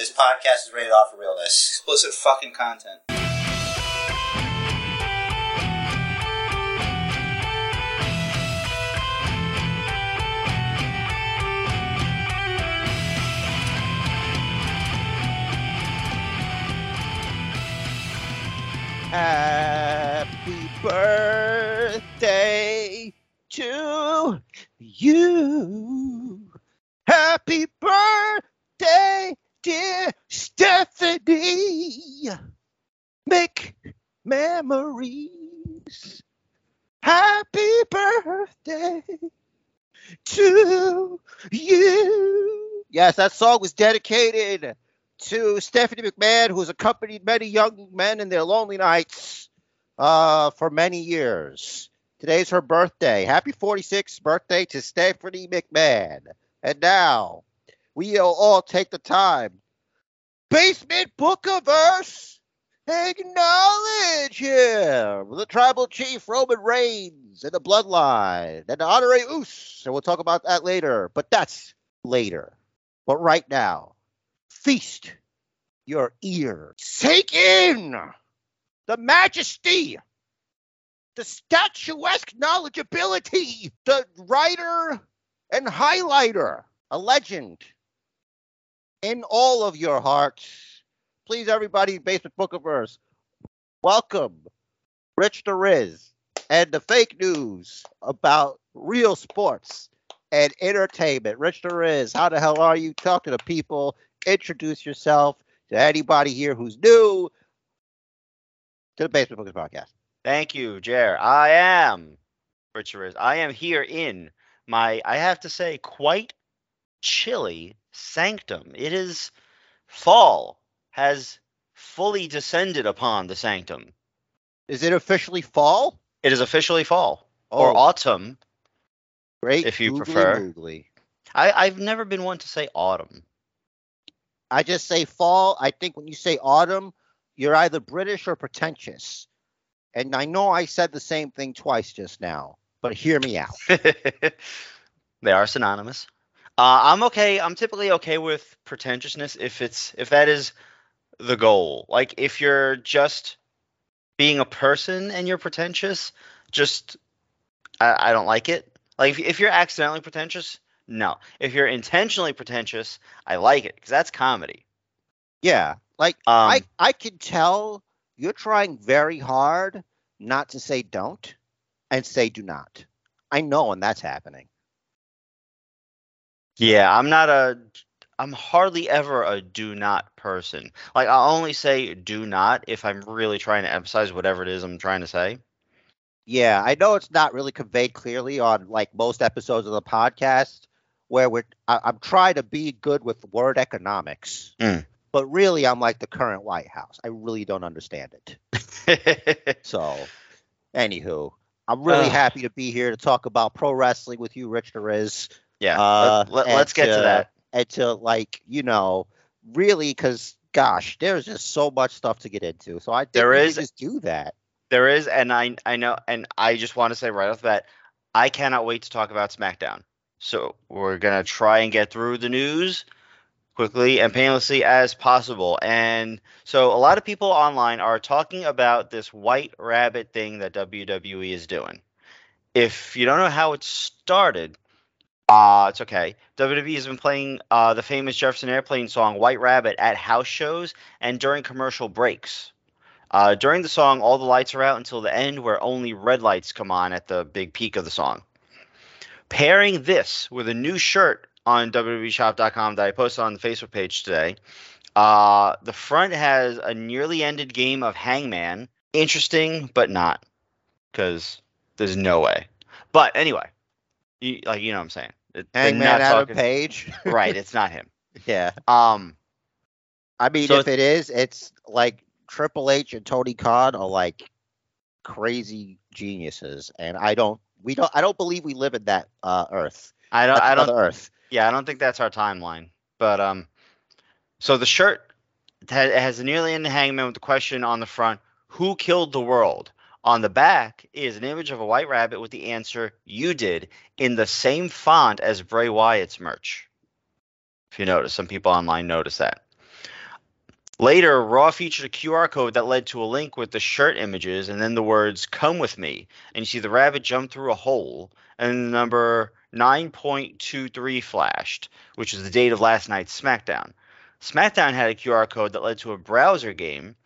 This podcast is rated off for realness. Explicit fucking content. Happy birthday to you. Happy birthday, dear Stephanie. Make memories. Happy birthday to you. Yes, that song was dedicated to Stephanie McMahon, who's accompanied many young men in their lonely nights uh, for many years. Today's her birthday. Happy 46th birthday to Stephanie McMahon. And now, we'll all take the time. Basement Bookiverse, acknowledge him. The tribal chief, Roman Reigns, and the bloodline, and the Honorary Uce. And we'll talk about that later, but that's later. But right now, feast your ear. Take in the majesty, the statuesque knowledgeability, the writer and highlighter, a legend in all of your hearts. Please, everybody, Basement Verse, welcome Rich the Riz and the fake news about real sports and entertainment. Rich the Riz, how the hell are you? Talk to the people introduce yourself to anybody here who's new to the Basement Bookers podcast. Thank you, Jer. I am Richard. I am here in my, I have to say, quite chilly sanctum. It is fall has fully descended upon the sanctum. Is it officially fall? It is officially fall or Oh. autumn. Great. if you googly prefer. moogly. I, I've never been one to say autumn. I just say fall. I think when you say autumn, you're either British or pretentious. And I know I said the same thing twice just now, but hear me out. they are synonymous. Uh, I'm okay. I'm typically okay with pretentiousness if it's if that is the goal. Like if you're just being a person and you're pretentious, just I, I don't like it. Like if, if you're accidentally pretentious, no. If you're intentionally pretentious, I like it because that's comedy. Yeah. Like Um, I, I can tell you're trying very hard not to say don't and say do not. I know when that's happening. Yeah, I'm not a I'm hardly ever a do not person. Like I'll only say do not if I'm really trying to emphasize whatever it is I'm trying to say. Yeah, I know it's not really conveyed clearly on like most episodes of the podcast where we're I, I'm trying to be good with word economics. Mm. But really I'm like the current White House. I really don't understand it. So anywho, I'm really Ugh. happy to be here to talk about pro wrestling with you, Rich the Riz. Yeah. Uh, let, us get to to- that. and to like you know really because gosh there's just so much stuff to get into so i think There is- just do that There is and I I know and I just want to say right off the bat, I cannot wait to talk about SmackDown. So we're gonna try and get through the news quickly and painlessly as possible. And so a lot of people online are talking about this white rabbit thing that WWE is doing. If you don't know how it started, uh, it's okay. WWE has been playing uh, the famous Jefferson Airplane song White Rabbit at house shows and during commercial breaks. Uh, during the song, all the lights are out until the end, where only red lights come on at the big peak of the song. Pairing this with a new shirt on WWEshop.com that I posted on the Facebook page today, uh, the front has a nearly ended game of Hangman. Interesting, but not, because there's no way. But anyway, you, like you know what I'm saying. It- hangman adam talking- page right, it's not him. yeah Um, i mean So if it is it's like triple h and tony khan are like crazy geniuses and i don't we don't i don't believe we live in that uh earth I don't. I don't. earth Yeah, I don't think that's our timeline. But um, so the shirt ha- it has a nearly ended hangman with the question on the front: Who killed the world? On the back is an image of a white rabbit with the answer "You did" in the same font as Bray Wyatt's merch. If you notice, some people online notice that. Later, Raw featured a QR code that led to a link with the shirt images and then the words "Come with me," and you see the rabbit jump through a hole, and the number 9.23 flashed, which is the date of last night's SmackDown. SmackDown had a QR code that led to a browser game.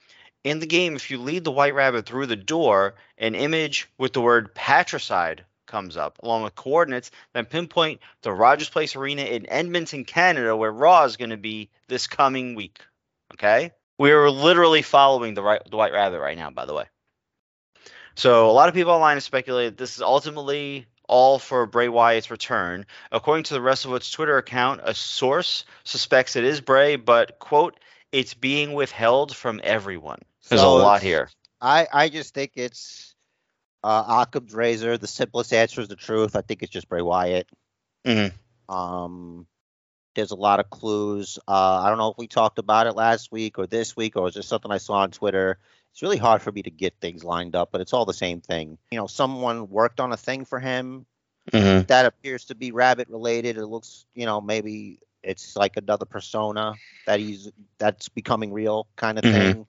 In the game, if you lead the White Rabbit through the door, an image with the word patricide comes up, along with coordinates that pinpoint the Rogers Place Arena in Edmonton, Canada, where Raw is going to be this coming week. Okay? We're literally following the, right, the White Rabbit right now, by the way. So a lot of people online have speculated this is ultimately all for Bray Wyatt's return. According to the WrestleVotes' Twitter account, a source suspects it is Bray, but quote, it's being withheld from everyone. There's So a lot here. I, I just think it's uh, Occam's razor. The simplest answer is the truth. I think it's just Bray Wyatt. Mhm. Um, there's a lot of clues. Uh, I don't know if we talked about it last week or this week, or was just something I saw on Twitter. It's really hard for me to get things lined up, but it's all the same thing. You know, someone worked on a thing for him Mhm. that appears to be rabbit related. It looks, you know, maybe it's like another persona that he's that's becoming real kind of Mhm. thing.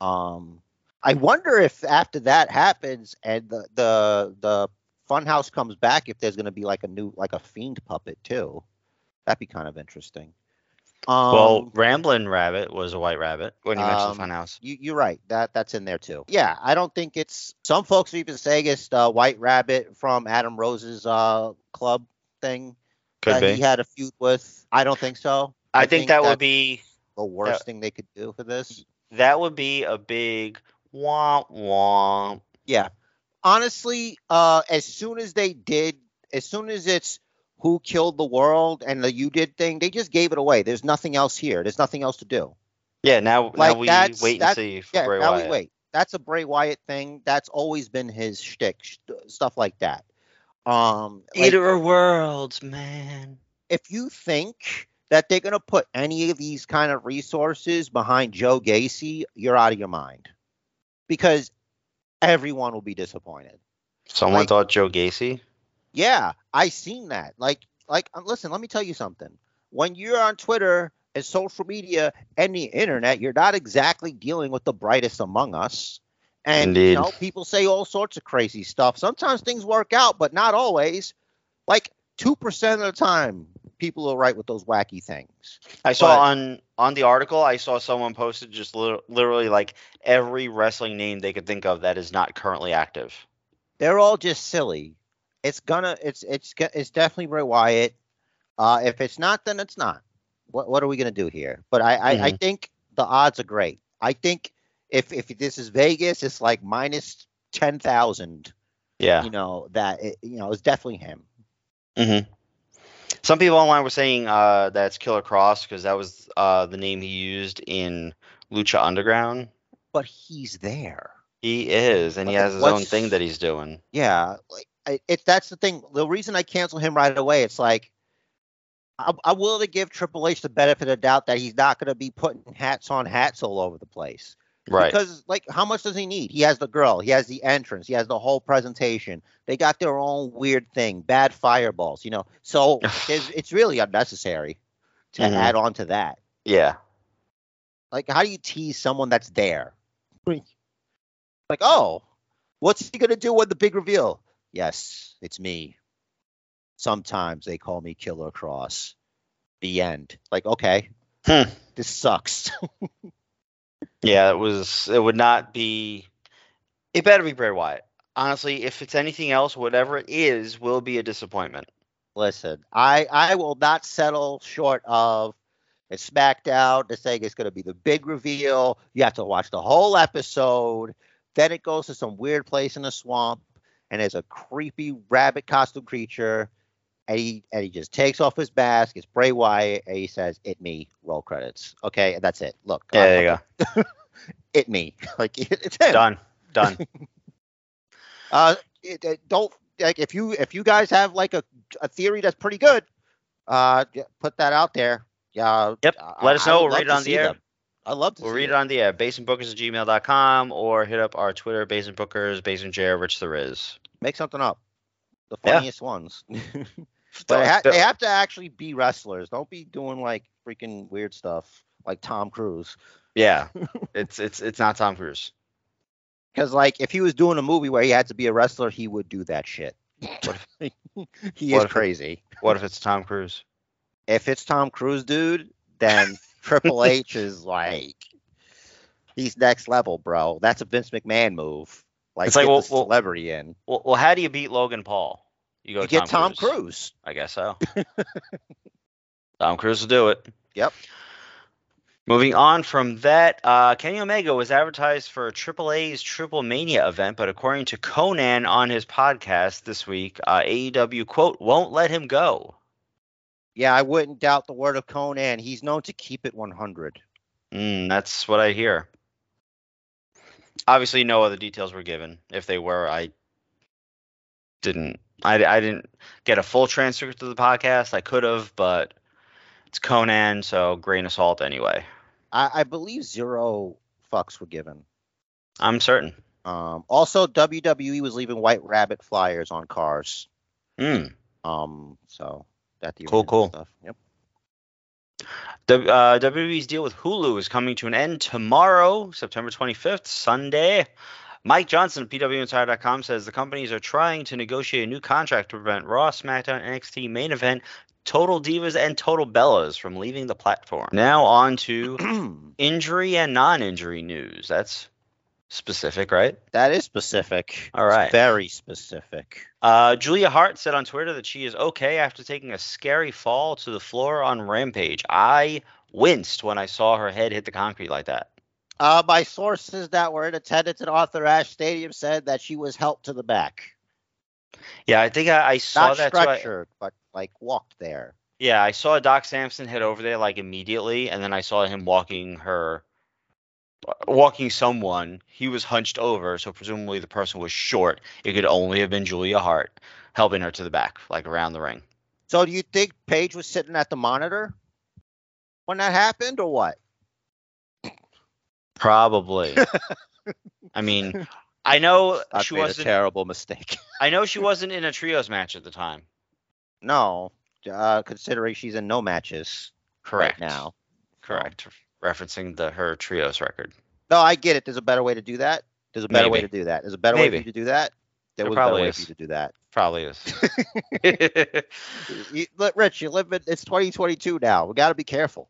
Um, I wonder if after that happens and the the the Funhouse comes back, if there's going to be like a new like a fiend puppet too. That'd be kind of interesting. Um, well, Ramblin' Rabbit was a white rabbit when you um, mentioned Funhouse. you, you're right. That that's in there too. Yeah, I don't think it's. Some folks are even saying it's the White Rabbit from Adam Rose's uh club thing Could that be. he had a feud with. I don't think so. I, think, that would be the worst thing they could do for this. That would be a big womp womp. Yeah, honestly, uh, as soon as they did, as soon as it's who killed the world and the you did thing, they just gave it away. There's nothing else here. There's nothing else to do. Yeah, now Like, now we that's- wait and that- see for Yeah, Bray now Wyatt. we wait. That's a Bray Wyatt thing. That's always been his shtick, sh- stuff like that. Um, like, Eater of worlds, man. if you think that they're gonna put any of these kind of resources behind Joe Gacy, you're out of your mind, because everyone will be disappointed. Someone Like- thought Joe Gacy. Yeah, I seen that. Like, like, uh, listen, let me tell you something. When you're on Twitter and social media and the internet, you're not exactly dealing with the brightest among us. And Indeed. you know, people say all sorts of crazy stuff. Sometimes things work out, but not always. Like two percent of the time, people are right with those wacky things. I saw But- on on the article. I saw someone posted just lit- literally like every wrestling name they could think of that is not currently active. They're all just silly. It's gonna, it's, it's, it's definitely Bray Wyatt. Uh, if it's not, then it's not. What, what are we gonna do here? But I, I, I think the odds are great. I think if if this is Vegas, it's like minus ten thousand. Yeah. You know that it, you know it's definitely him. hmm Some people online were saying uh, that's Killer Cross because that was uh, the name he used in Lucha Underground. But he's there. He is, and he has his own thing that he's doing. Yeah, like I, it. That's the thing. The reason I cancel him right away, it's like I'm, I'm willing to give Triple H the benefit of the doubt that he's not going to be putting hats on hats all over the place. Right. Because like, how much does he need? He has the girl, he has the entrance, he has the whole presentation. They got their own weird thing, bad fireballs, you know. So it's, it's really unnecessary to Mhm. add on to that. yeah. Like, how do you tease someone that's there? Like, oh, what's he gonna do when the big reveal? Yes, it's me. Sometimes they call me Killer Cross. The end. Like, okay, Hmm. this sucks. Yeah, it was. It would not be. It better be Bray Wyatt. Honestly, if it's anything else, whatever it is, will be a disappointment. Listen, I I will not settle short of a SmackDown. The saying it's going to be the big reveal. You have to watch the whole episode. Then it goes to some weird place in the swamp, and there's a creepy rabbit costume creature, and he and he just takes off his mask. It's Bray Wyatt, and he says, "It me." Roll credits. Okay, and that's it. Look, Yeah, there you go. it me. Like it, it's him. Done. Done. Uh, it, it- don't like if you if you guys have like a, a theory that's pretty good, uh, put that out there. Yeah. Yep, I- let us know, we'll read it on the air. them. I love to We'll read it on the air. Basementbookers at gmail.com or hit up our Twitter, Basementbookers, Basent Jair, Rich the Riz. Make something up. The Yeah. funniest ones. But they, ha- they have to actually be wrestlers. Don't be doing like freaking weird stuff like Tom Cruise. Yeah, it's it's it's not Tom Cruise. Because like if he was doing a movie where he had to be a wrestler, he would do that shit. he what is if crazy. What if it's Tom Cruise? If it's Tom Cruise, dude, then Triple H is like he's next level, bro. That's a Vince McMahon move. Like, It's like, well- the well- celebrity in. Well, well, how do you beat Logan Paul? You go You get Tom Cruise. Cruise. I guess so. Tom Cruise will do it. Yep. Moving on from that, uh, Kenny Omega was advertised for AAA's Triple Mania event, but according to Konnan on his podcast this week, uh, AEW quote won't let him go. Yeah, I wouldn't doubt the word of Konnan. He's known to keep it 100. Mm, that's what I hear. Obviously, no other details were given. If they were, I didn't. I, I didn't get a full transcript of the podcast. I could have, but it's Konnan, so grain of salt anyway. I, I believe zero fucks were given. I'm certain. Um, also, WWE was leaving White Rabbit flyers on cars. Mm. Um, so that the Cool, cool. Stuff. Yep. W- uh, WWE's deal with Hulu is coming to an end tomorrow, September 25th, Sunday. Mike Johnson of PWInsider.com says the companies are trying to negotiate a new contract to prevent Raw, SmackDown, NXT main event, Total Divas, and Total Bellas from leaving the platform. Now on to injury and non-injury news. That's specific, right? that is specific. All right. It's very specific. Uh, Julia Hart said on Twitter that she is okay after taking a scary fall to the floor on Rampage. I winced when I saw her head hit the concrete like that. Uh, my sources that were in attendance at Arthur Ashe Stadium said that she was helped to the back. Yeah, I think I, I saw Not that. too. I- but like walked there. yeah, I saw Doc Sampson head over there like immediately, and then I saw him walking her, walking someone. He was hunched over, so presumably the person was short. It could only have been Julia Hart helping her to the back, like around the ring. So do you think Paige was sitting at the monitor when that happened, or what? Probably. I mean, I know I she made a terrible mistake. I know she wasn't in a trios match at the time. no, uh, considering she's in no matches Correct. right now. Correct. Referencing the her trios record. No, I get it. There's a better way to do that. There's a better way to do that. There's a better way for you to do that. There There was a better probably way for you to do that. Probably is. You, Rich, you live in it's 2022 now. We got to be careful.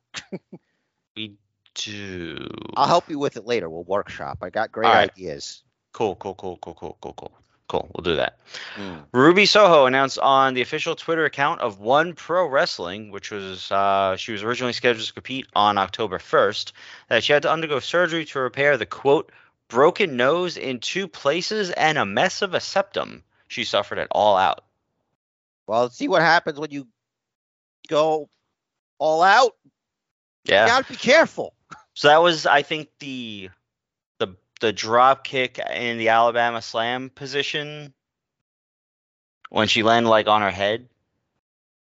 we do. I'll help you with it later. We'll workshop. I got great right. ideas. Cool, cool, cool, cool, cool, cool, cool. Cool. We'll do that. Mm. Ruby Soho announced on the official Twitter account of One Pro Wrestling, which was uh, she was originally scheduled to compete on October 1st, that she had to undergo surgery to repair the quote broken nose in two places and a mess of a septum she suffered it All Out. Well, see what happens when you go all out. Yeah. You got to be careful. So that was, I think, the the the drop kick in the Alabama Slam position when she landed like on her head.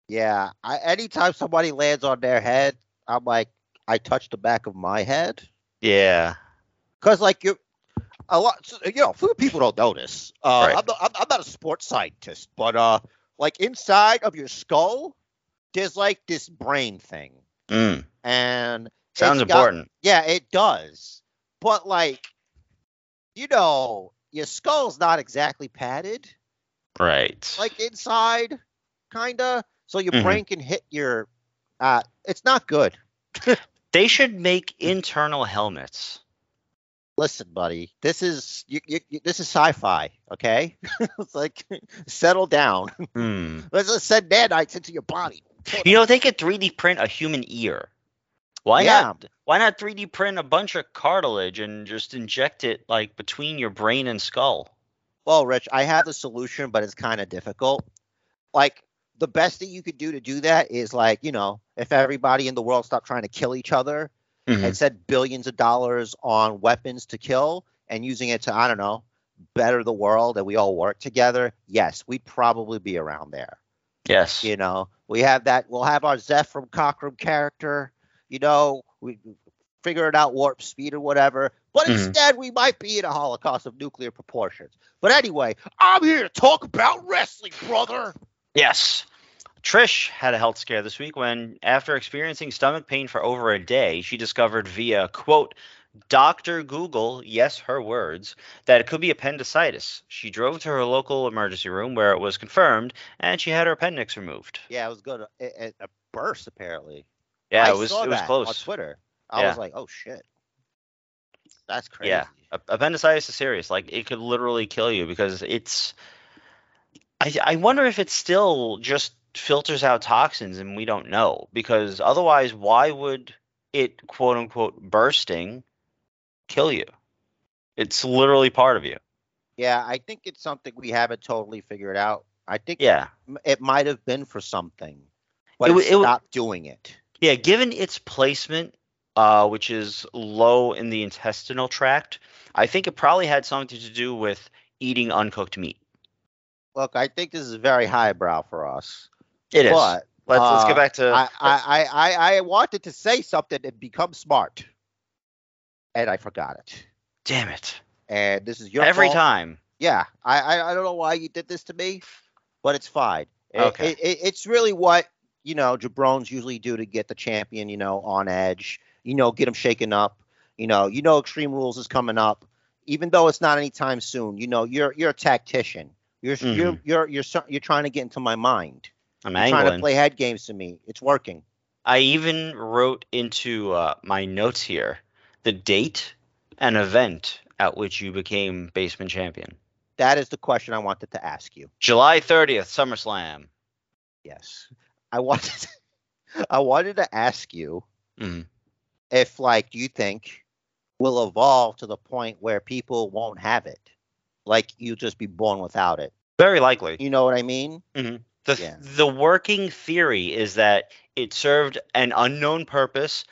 Yeah. I, anytime somebody lands on their head, I'm like, I touch the back of my head. Yeah. Because, like, you a lot, you know, few people don't notice. Uh, Right. I'm, not, I'm, I'm not a sports scientist, but, uh, like, inside of your skull, there's like this brain thing. Mm. And Sounds it's got- important. Yeah, it does. But like, you know, your skull's not exactly padded, right. like inside, kinda. So your Mhm. brain can hit your. Uh, it's not good. they should make internal helmets. Listen, buddy, this is you, you, you- this is sci-fi. Okay, it's like settle down. Hmm. Let's just send nanites into your body. You know, they could 3D print a human ear. Why Yeah. not? Why not 3D print a bunch of cartilage and just inject it like between your brain and skull? Well, Rich, I have the solution, but it's kind of difficult. Like the best thing you could do to do that is like, you know, if everybody in the world stopped trying to kill each other Mhm. and spent billions of dollars on weapons to kill and using it to, I don't know, better the world and we all work together, yes, we'd probably be around there. Yes. You know, we have that, we'll have our Zefram Cochrane character, you know, we figure it out warp speed or whatever. But Mhm. instead, we might be in a holocaust of nuclear proportions. But anyway, I'm here to talk about wrestling, brother. Yes. Trish had a health scare this week when, after experiencing stomach pain for over a day, she discovered via, quote, Dr. Google, yes, her words, that it could be appendicitis. She drove to her local emergency room where it was confirmed, and she had her appendix removed. Yeah, it was good. It, it, a burst apparently. Yeah, I it was it was close. on Twitter. I Yeah. was like, oh shit, that's crazy. Yeah. Appendicitis is serious. Like it could literally kill you because it's. I I wonder if it still just filters out toxins and we don't know because otherwise why would it quote unquote bursting kill you? It's literally part of you. Yeah, I think it's something we haven't totally figured out. I think Yeah. it might have been for something, but It it, wa- doing it. Yeah, given its placement, uh, which is low in the intestinal tract, I think it probably had something to do with eating uncooked meat. Look, I think this is very highbrow for us. It is. But let's let's uh, get back to. I, I, I, I, wanted to say something and become smart, and I forgot it. damn it! And this is your Every fault. time. Yeah, I, I, I don't know why you did this to me, but it's fine. Okay. it, it, it's really what you know jabrones usually do to get the champion, you know, on edge. You know, get him shaken up. You know, you know, Extreme Rules is coming up, even though it's not anytime soon. You know, you're you're a tactician. You're you're Mhm. you're you're you're trying to get into my mind. I'm You're trying to play head games to me. It's working. I even wrote into uh, my notes here the date and event at which you became basement champion. That is the question I wanted to ask you. July 30th, SummerSlam. Yes, I wanted. I wanted to ask you Mhm. if, like, you think will evolve to the point where people won't have it, like you'll just be born without it. Very likely. You know what I mean? The Yeah. the working theory is that it served an unknown purpose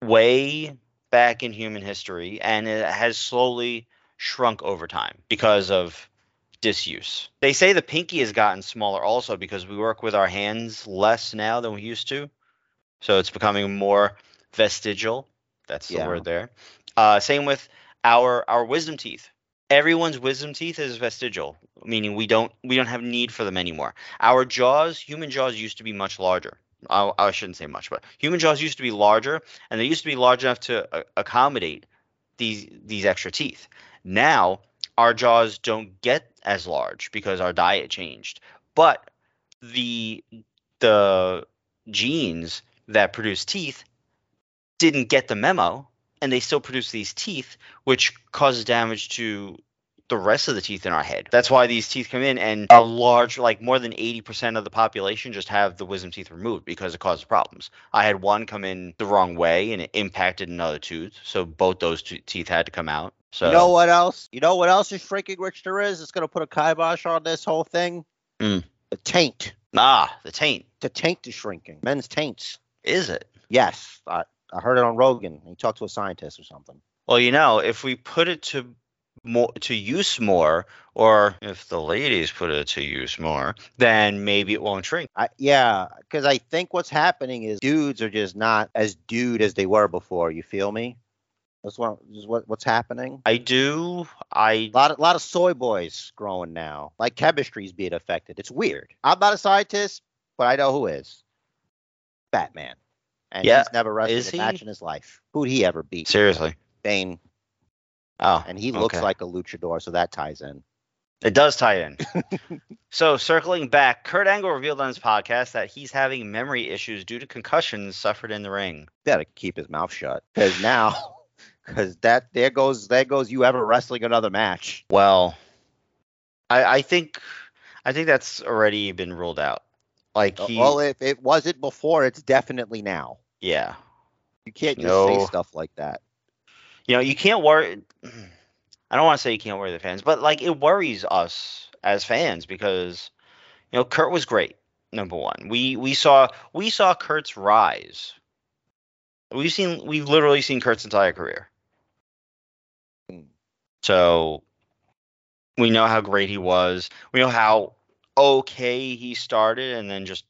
way back in human history and it has slowly shrunk over time because of disuse. They say the pinky has gotten smaller also because we work with our hands less now than we used to. So it's becoming more vestigial. That's the Yeah. word there. Uh, same with our our wisdom teeth. Everyone's wisdom teeth is vestigial, meaning we don't we don't have need for them anymore. Our jaws, human jaws, used to be much larger. I, I shouldn't say much, but human jaws used to be larger, and they used to be large enough to uh, accommodate these these extra teeth. Now our jaws don't get as large because our diet changed, but the the genes that produce teeth didn't get the memo, and they still produce these teeth, which causes damage to the rest of the teeth in our head. That's why these teeth come in, and a large, like more than 80% of the population just have the wisdom teeth removed because it causes problems. I had one come in the wrong way, and it impacted another tooth, so both those teeth had to come out. So You know what else? You know what else is shrinking, Rich? There is. It's gonna put a kibosh on this whole thing. Mm. The taint. ah, the taint The taint is shrinking. Men's taints. is it? Yes, I, I heard it on Rogan. He talked to a scientist or something. Well, you know, if we put it to more to use more, or if the ladies put it to use more, then maybe it won't shrink. I, yeah, because I think what's happening is dudes are just not as dude as they were before. You feel me? That's what, is what what's happening. I do. I A lot of lot of soy boys growing now. Like chemistry's being affected. It's weird. I'm not a scientist, but I know who is. Batman. And Yeah, he's never wrestled is a he? match in his life. Who'd he ever beat? seriously. Bane. Oh, And he looks okay. like a luchador, so that ties in. It does tie in. so circling back, Kurt Angle revealed on his podcast that he's having memory issues due to concussions suffered in the ring. Gotta keep his mouth shut. Because now because that there goes there goes you ever wrestling another match. Well, I I think I think that's already been ruled out. Like he, well, if it wasn't before, it's definitely now. yeah. You can't just say stuff like that. You know, you can't worry. I don't want to say you can't worry the fans, but like it worries us as fans because you know Kurt was great. Number one, we we saw we saw Kurt's rise. We've seen we've literally seen Kurt's entire career. So we know how great he was. We know how okay he started, and then just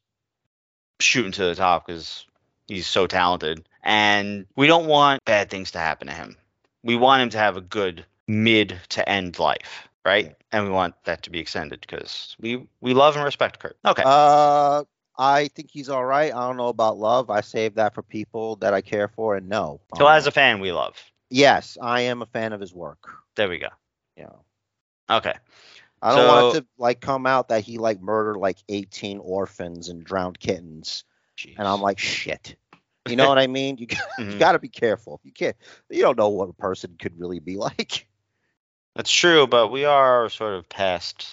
shooting to the top because he's so talented. And we don't want bad things to happen to him. We want him to have a good mid to end life, right? And we want that to be extended because we we love and respect Kurt. Okay. Uh, I think he's all right. I don't know about love. I save that for people that I care for and know. So Um, as a fan, we love. Yes, I am a fan of his work. There we go. Yeah. Okay. I don't want it to like come out that he like murdered like 18 orphans and drowned kittens, and I'm like, shit. You know what I mean? You, you Mhm. got to be careful. You can't. You don't know what a person could really be like. That's true, but we are sort of past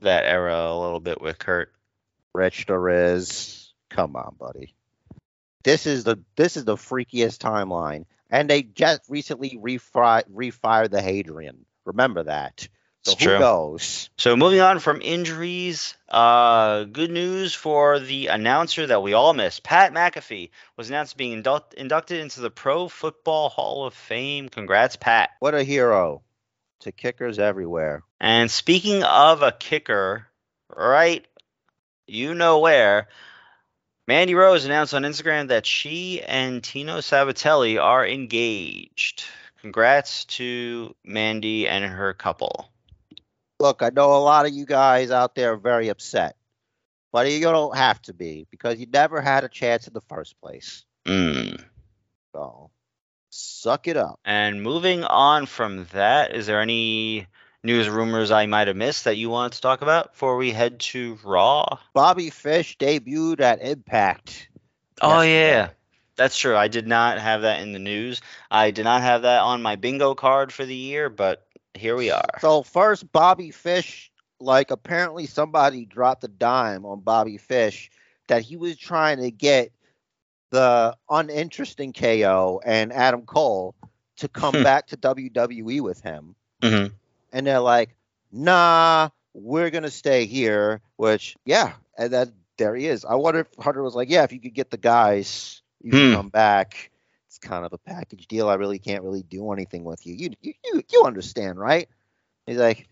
that era a little bit with Kurt. Rich is. Come on, buddy. This is the this is the freakiest timeline, and they just recently refri- refired the Hadron. Remember that. So It's who true. knows? So moving on from injuries, uh, good news for the announcer that we all miss. Pat McAfee was announced being induct- inducted into the Pro Football Hall of Fame. Congrats, Pat. What a hero to kickers everywhere. And speaking of a kicker, right, you know where, Mandy Rose announced on Instagram that she and Tino Sabbatelli are engaged. Congrats to Mandy and her couple. Look, I know a lot of you guys out there are very upset, but you don't have to be because you never had a chance in the first place. Mm. So suck it up. And moving on from that, is there any news rumors I might have missed that you wanted to talk about before we head to Raw? Bobby Fish debuted at Impact. Oh yesterday. yeah, that's true. I did not have that in the news. I did not have that on my bingo card for the year, but here we are. So first, Bobby Fish, like apparently somebody dropped a dime on Bobby Fish that he was trying to get the uninteresting KO and Adam Cole to come Hmm. back to WWE with him, hmm and they're like, "Nah, we're gonna stay here." Which, yeah, and that there he is. I wonder if Hunter was like, "Yeah, if you could get the guys, you can Hmm. come back." It's kind of a package deal. I really can't really do anything with you. You you you, you understand, right? He's like,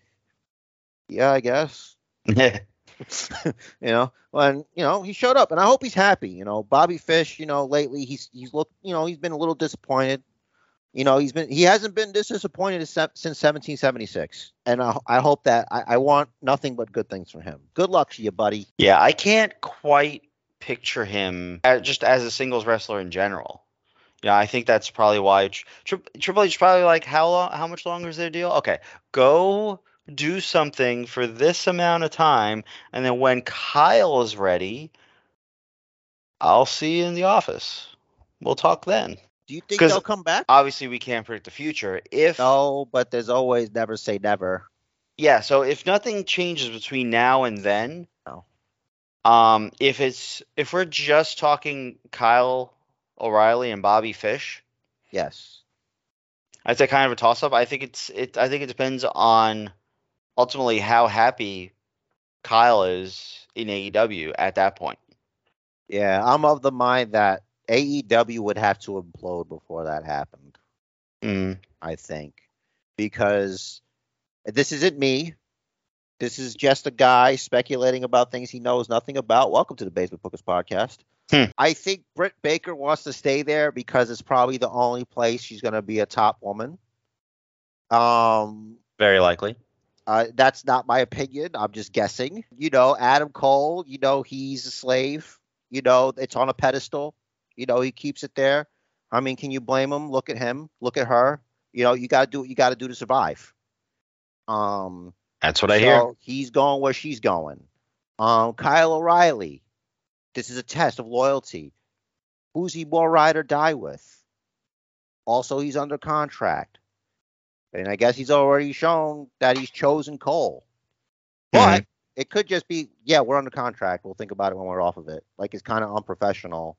"Yeah, I guess." you know, and you know he showed up, and I hope he's happy. You know, Bobby Fish. You know, lately he's he's looked. You know, he's been a little disappointed. You know, he's been he hasn't been this disappointed since 1776, and I, I hope that I, I want nothing but good things for him. Good luck to you, buddy. yeah, I can't quite picture him as, just as a singles wrestler in general. Yeah, I think that's probably why Tri- Tri- Triple H probably like, how long, how much longer is their deal? Okay, go do something for this amount of time, and then when Kyle is ready, I'll see you in the office. We'll talk then. Do you think they'll come back? Obviously, we can't predict the future. If No, but there's always never say never. Yeah, so if nothing changes between now and then, No. um, if it's if we're just talking Kyle O'Reilly and Bobby Fish, Yes. I'd say kind of a toss up. I think it's it. I think it depends on ultimately how happy Kyle is in AEW at that point. Yeah, I'm of the mind that AEW would have to implode before that happened. Mm. I think, because this isn't me. This is just a guy speculating about things he knows nothing about. Welcome to the Basement Bookers podcast. Hmm. I think Britt Baker wants to stay there because it's probably the only place she's going to be a top woman. Um, Very likely. uh, that's not my opinion. I'm just guessing. You know, Adam Cole. You know, he's a slave. You know, it's on a pedestal. You know, he keeps it there. I mean, can you blame him? Look at him. Look at her. You know, you got to do what you got to do to survive. Um, That's what I hear. he's going where she's going. Um, Kyle O'Reilly. This is a test of loyalty. Who's he more ride or die with? Also, he's under contract. And I guess he's already shown that he's chosen Cole. But it could just be, yeah, we're under contract. We'll think about it when we're off of it. Like it's kind of unprofessional.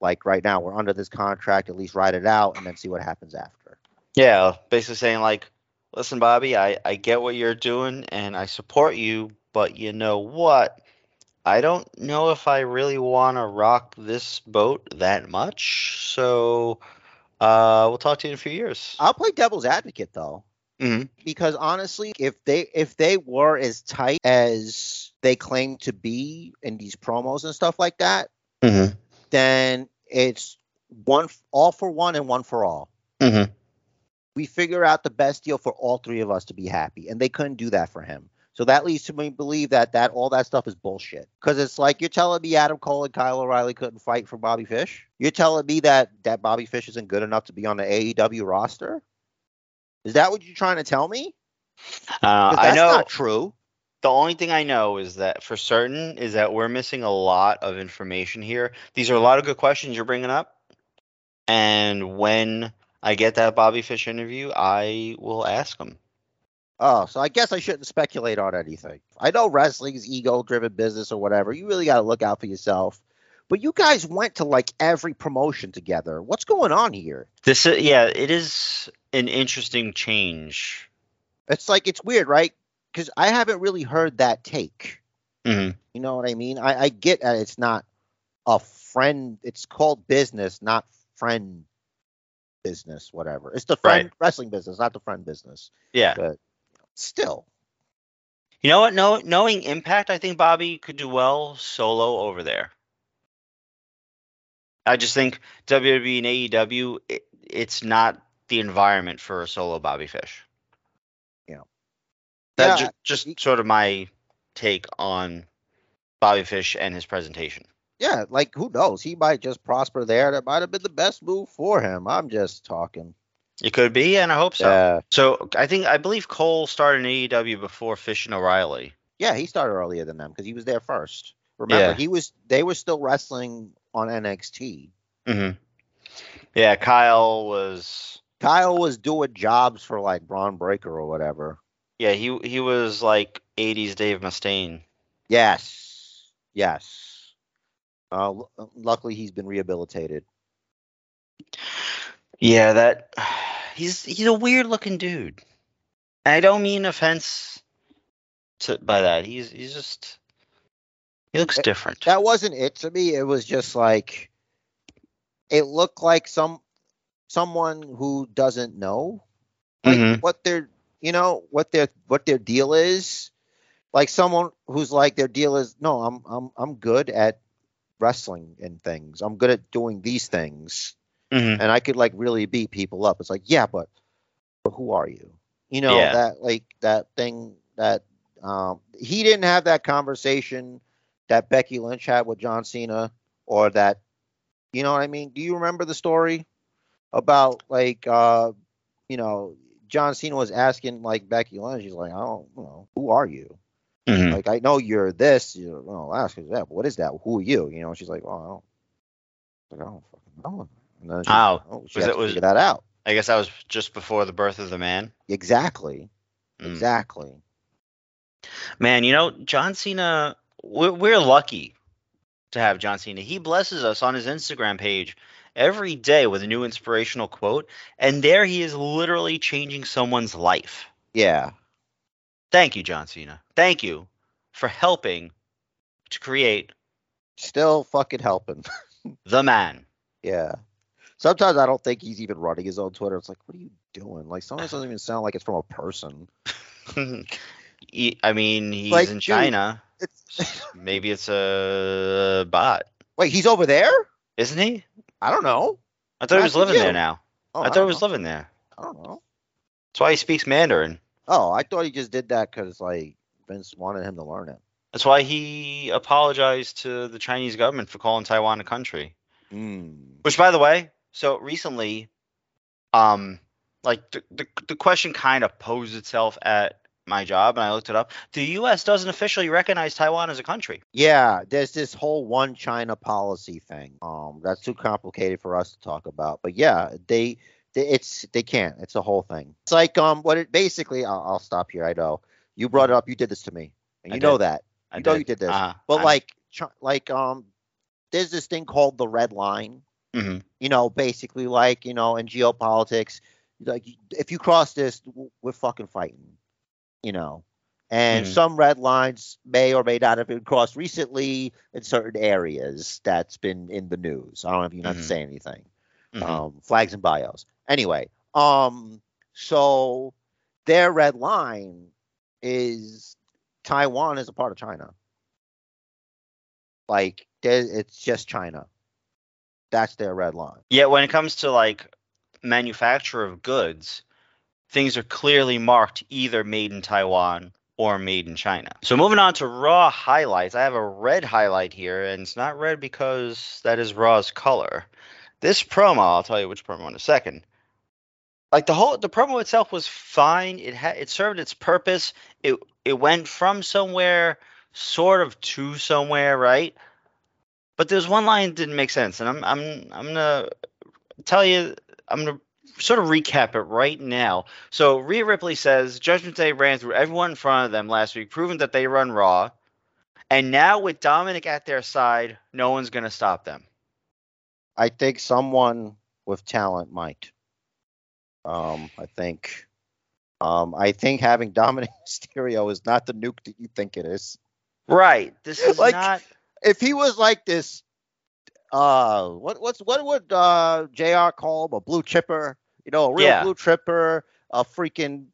Like right now, we're under this contract. At least ride it out and then see what happens after. Yeah, basically saying like, listen, Bobby, I, I get what you're doing and I support you, but you know what? I don't know if I really want to rock this boat that much. So uh, we'll talk to you in a few years. I'll play devil's advocate though. Mhm. because honestly, if they if they were as tight as they claim to be in these promos and stuff like that, Mhm. Then it's one all for one and one for all. Mhm. We figure out the best deal for all three of us to be happy, and they couldn't do that for him. So that leads to me believe that that all that stuff is bullshit. Because it's like you're telling me Adam Cole and Kyle O'Reilly couldn't fight for Bobby Fish. You're telling me that that Bobby Fish isn't good enough to be on the AEW roster. Is that what you're trying to tell me? Uh, 'Cause I that's know not true. The only thing I know is that for certain is that we're missing a lot of information here. These are a lot of good questions you're bringing up, and when I get that Bobby Fish interview, I will ask them. Oh, so I guess I shouldn't speculate on anything. I know wrestling is ego driven business or whatever. You really got to look out for yourself. But you guys went to like every promotion together. What's going on here? This, is, yeah, it is an interesting change. It's like it's weird, right? Because I haven't really heard that take. hmm You know what I mean? I, I get that it's not a friend. It's called business, not friend business. Whatever. It's the friend Right. wrestling business, not the friend business. Yeah. But still, You know what? No, knowing Impact, I think Bobby could do well solo over there. I just think WWE and AEW, it, it's not the environment for a solo Bobby Fish. That's Yeah, ju- just sort of my take on Bobby Fish and his presentation. yeah. Like who knows? He might just prosper there. That might have been the best move for him. I'm just talking. It could be, and I hope so. Yeah. So I think I believe Cole started in AEW before Fish and O'Reilly. Yeah, he started earlier than them because he was there first. Remember, Yeah. he was. They were still wrestling on NXT. Mm-hmm. Yeah, Kyle was. Kyle was doing jobs for like Bron Breakker or whatever. Yeah, he he was like '80s Dave Mustaine. Yes. Yes. Uh, lu- luckily, he's been rehabilitated. Yeah, that he's he's a weird looking dude. I don't mean offense to by that. He's he's just he looks Eh, different. That wasn't it to me. It was just like it looked like some someone who doesn't know like Mhm. what their you know what their what their deal is. Like someone who's like their deal is no, I'm I'm I'm good at wrestling and things. I'm good at doing these things. Mhm. and I could like really beat people up. It's like, yeah, but but who are you? You know Yeah. that like that thing that um he didn't have that conversation that Becky Lynch had with John Cena or that you know what I mean? Do you remember the story about like uh you know John Cena was asking like Becky Lynch, he's like, I don't you know, who are you? Mhm. Like I know you're this, you know, ask her that, what is that? Who are you? You know, she's like, Well, I don't like, I don't fucking know. And then she, Oh, oh, she was it- to was- figure that out. I guess that was just before the birth of the man. Exactly. Mm. Exactly. Man, you know, John Cena, we're, we're lucky to have John Cena. He blesses us on his Instagram page every day with a new inspirational quote, and there he is literally changing someone's life. Yeah. Thank you, John Cena. Thank you for helping to create Still fucking helping. the man. yeah. Sometimes I don't think he's even running his own Twitter. It's like, what are you doing? Like, sometimes it doesn't even sound like it's from a person. I mean, he's Like, in dude, China. It's Maybe it's a bot, wait, he's over there? isn't he? I don't know. I thought he was living you. there now. Oh, I thought he was know. living there. I don't know. That's why he speaks Mandarin. Oh, I thought he just did that because like Vince wanted him to learn it. That's why he apologized to the Chinese government for calling Taiwan a country. Mm. Which, by the way, so recently, um, like the the, the question kind of posed itself at my job, and I looked it up. The U.S. doesn't officially recognize Taiwan as a country. Yeah, there's this whole one China policy thing. Um, that's too complicated for us to talk about. But yeah, they, they it's they can't. It's a whole thing. It's like um, what it basically. I'll, I'll stop here. I know you brought it up. You did this to me, and I you know did. that. I You know you did this. Uh-huh. But I'm- like, like um, there's this thing called the red line. Mhm. You know, basically like you know in geopolitics, like if you cross this, we're fucking fighting. You know. And Mhm. some red lines may or may not have been crossed recently in certain areas that's been in the news. I don't know if you not to Mhm. say anything. Mhm. Um, flags and bios. Anyway, um, so their red line is Taiwan is a part of China. Like it's just China. That's their red line. Yeah, when it comes to like manufacture of goods, things are clearly marked either made in Taiwan or made in China. So moving on to Raw highlights, I have a red highlight here, and it's not red because that is Raw's color. This promo, I'll tell you which promo in a second. Like the whole the promo itself was fine. It had it served its purpose. It it went from somewhere sort of to somewhere, right? But there's one line that didn't make sense, and I'm I'm I'm gonna tell you I'm gonna sort of recap it right now. So Rhea Ripley says Judgment Day ran through everyone in front of them last week, proving that they run Raw. And now with Dominic at their side, no one's gonna stop them. I think someone with talent might. Um, I think. Um, I think having Dominic Mysterio is not the nuke that you think it is. Right. This is Like, not If he was like this, uh, what what's what would uh Jr. call him a blue chipper? You know, a real Yeah. blue chipper, a freaking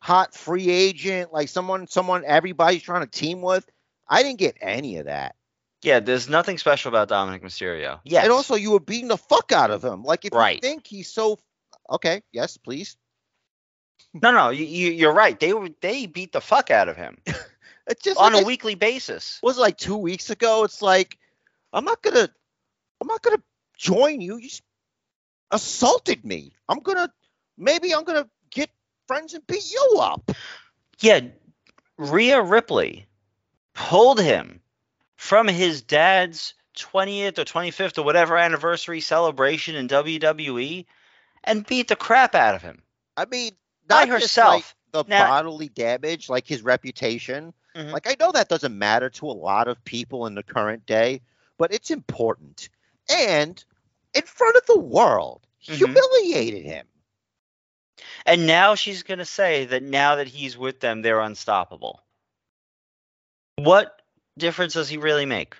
hot free agent, like someone someone everybody's trying to team with. I didn't get any of that. Yeah, there's nothing special about Dominic Mysterio. Yeah, And also, you were beating the fuck out of him. Like, if Right. you think he's so okay, yes, please. no, no, you, you, you're right. They were they beat the fuck out of him It's just on like a weekly basis. was it like two weeks ago. It's like I'm not gonna, I'm not gonna join you. You assaulted me. I'm gonna maybe I'm gonna get friends and beat you up. Yeah, Rhea Ripley pulled him from his dad's 20th or 25th or whatever anniversary celebration in WWE and beat the crap out of him I mean, by not just, like, herself. the Now- bodily damage, like his reputation. Mhm. Like I know that doesn't matter to a lot of people in the current day, but it's important. And in front of the world, Mhm. humiliated him. And now she's going to say that now that he's with them, they're unstoppable. What difference does he really make?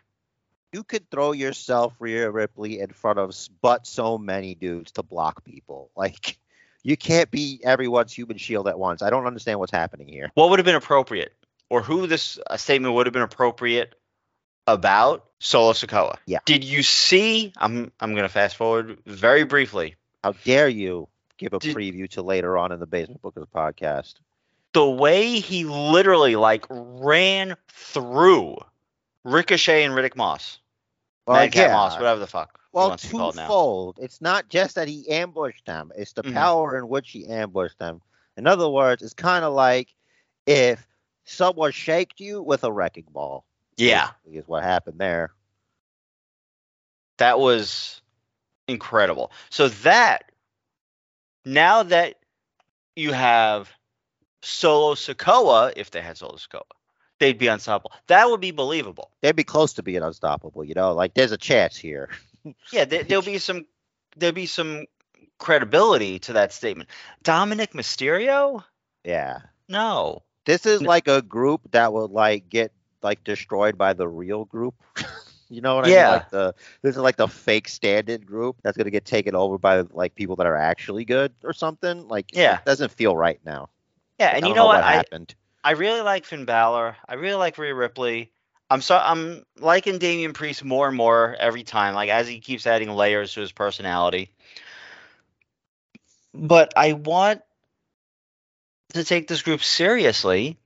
You could throw yourself, Rhea Ripley, in front of but so many dudes to block people. Like you can't be everyone's human shield at once. I don't understand what's happening here. What would have been appropriate, or who this uh, statement would have been appropriate about Solo Sikoa? Yeah. Did you see? I'm I'm going to fast forward very briefly. How dare you give a Did- preview to later on in the Basement Bookers podcast? the way he literally like ran through Ricochet and Riddick Moss, well, Madcap Moss, whatever the fuck. Well, wants to be called now. twofold. It's not just that he ambushed them; it's the Mhm. power in which he ambushed them. In other words, it's kind of like if someone shaked you with a wrecking ball. Yeah, is what happened there. that was incredible. So that now that you have Solo Sikoa, if they had Solo Sikoa, they'd be unstoppable. That would be believable. They'd be close to being unstoppable. You know, like there's a chance here. Yeah, there, there'll be some there'll be some credibility to that statement. Dominic Mysterio? Yeah. No. This is like a group that would like get like destroyed by the real group. you know what I Yeah. mean? Like the this is like the fake stand-in group that's gonna get taken over by like people that are actually good or something. Like Yeah. it doesn't feel right now. Yeah, and you know what? I, happened. I really like Finn Balor. I really like Rhea Ripley. I'm so I'm liking Damian Priest more and more every time, like as he keeps adding layers to his personality. But I want to take this group seriously,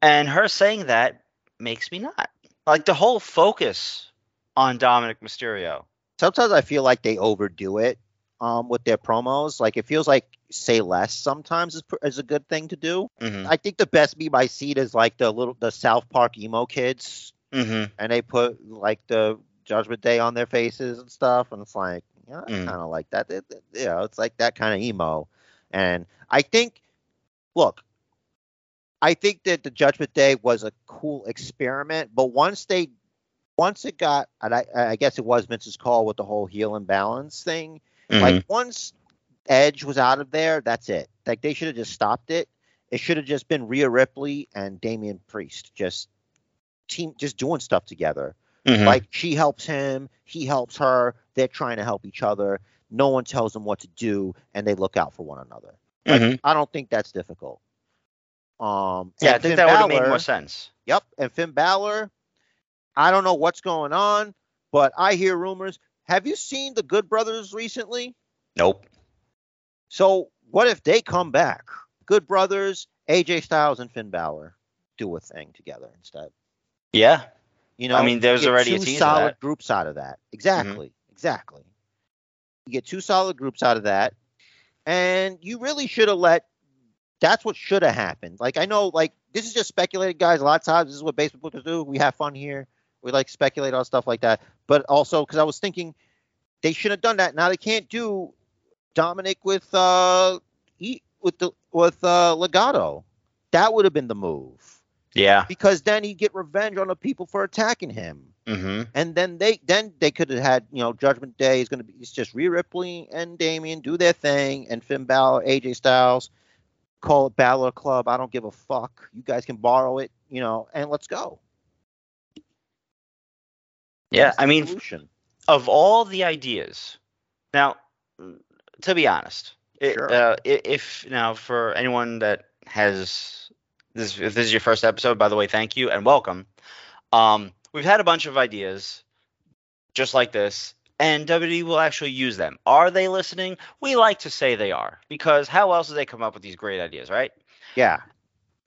and her saying that makes me not. Like the whole focus on Dominic Mysterio. Sometimes I feel like they overdo it um with their promos. Like it feels like say less sometimes is, is a good thing to do. Mm-hmm. I think the best meme I see is like the little the South Park emo kids Mm-hmm. and they put like the Judgment Day on their faces and stuff, and it's like, yeah, I Mm. kind of like that. It, it- you know, it's like that kind of emo. And I think, look, I think that the Judgment Day was a cool experiment, but once they, once it got, and I, I guess it was Vince's call with the whole heel and balance thing. Mm-hmm. Like once Edge was out of there, that's it. Like they should have just stopped it. It should have just been Rhea Ripley and Damian Priest just team just doing stuff together. Mhm. Like she helps him, he helps her. They're trying to help each other. No one tells them what to do, and they look out for one another. Like, Mhm. I don't think that's difficult. Um, Yeah, I think Finn that would have made more sense. Yep, and Finn Balor. I don't know what's going on, but I hear rumors. Have you seen the Good Brothers recently? Nope. So what if they come back? Good Brothers, AJ Styles and Finn Balor. do a thing together instead. Yeah. You know, I mean, there's already a two solid. Mm-hmm. groups out of that. Exactly, exactly. You get two solid groups out of that, and you really should have let. That's what should have happened. Like I know, like this is just speculated, guys. A lot of times, this is what basement bookers do. We have fun here. We like speculate on stuff like that. But also, because I was thinking, they should have done that. Now they can't do Dominic with uh with the with uh Legado. That would have been the move Yeah. because then he'd get revenge on the people for attacking him Mm-hmm. and then they then they could have had you know Judgment Day is going to be it's just Rhea Ripley and Damian do their thing and Finn Balor, AJ Styles, call it Balor Club. I don't give a fuck. You guys can borrow it, you know, and let's go. Yeah. I mean, solution. of all the ideas, now, to be honest, it, Sure. uh, if now for anyone that has this, if this is your first episode, by the way, thank you and welcome. Um, we've had a bunch of ideas just like this, and WWE will actually use them. Are they listening? We like to say they are because how else do they come up with these great ideas, right? yeah,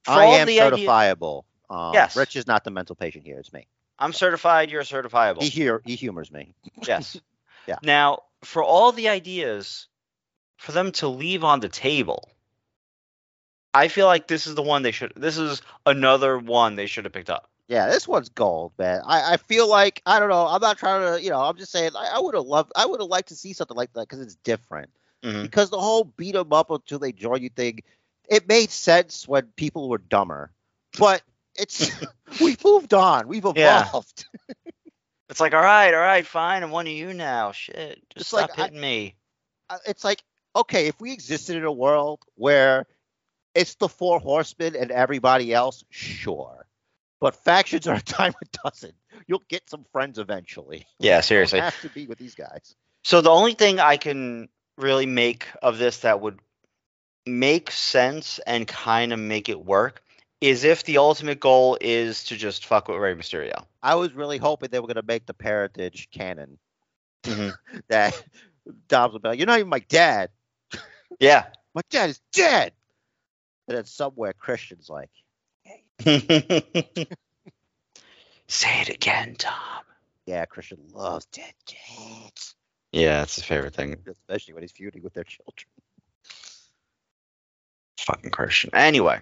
For I am the idea- certifiable. Um, Yes. Rich is not the mental patient here. It's me. I'm certified. You're certifiable. He here he humors me. Yes. Yeah. Now, for all the ideas, for them to leave on the table, I feel like this is the one they should. This is another one they should have picked up. Yeah, this one's gold, man. I, I feel like I don't know. I'm not trying to, you know. I'm just saying. I, I would have loved. I would have liked to see something like that because it's different. Mhm. Because the whole beat them up until they join you thing, it made sense when people were dumber. But it's we've moved on. We've Yeah. evolved. It's like, all right, all right, fine. I'm one of you now. Shit, just It's stop like, I- hitting me. Uh, It's like okay, if we existed in a world where it's the four horsemen and everybody else, sure. But factions are a dime a dozen. You'll get some friends eventually. Yeah, seriously. have to be with these guys. So the only thing I can really make of this that would make sense and kind of make it work is if the ultimate goal is to just fuck with Rey Mysterio. I was really hoping they were going to make the parentage canon. Mhm. That Dom's would be like, You're not even my dad. Yeah. My dad is dead. And then somewhere Christian's like, Say it again, Tom. Yeah, Christian loves dead kids. Yeah, that's his favorite thing. Especially when he's feuding with their children. Fucking Christian. Anyway,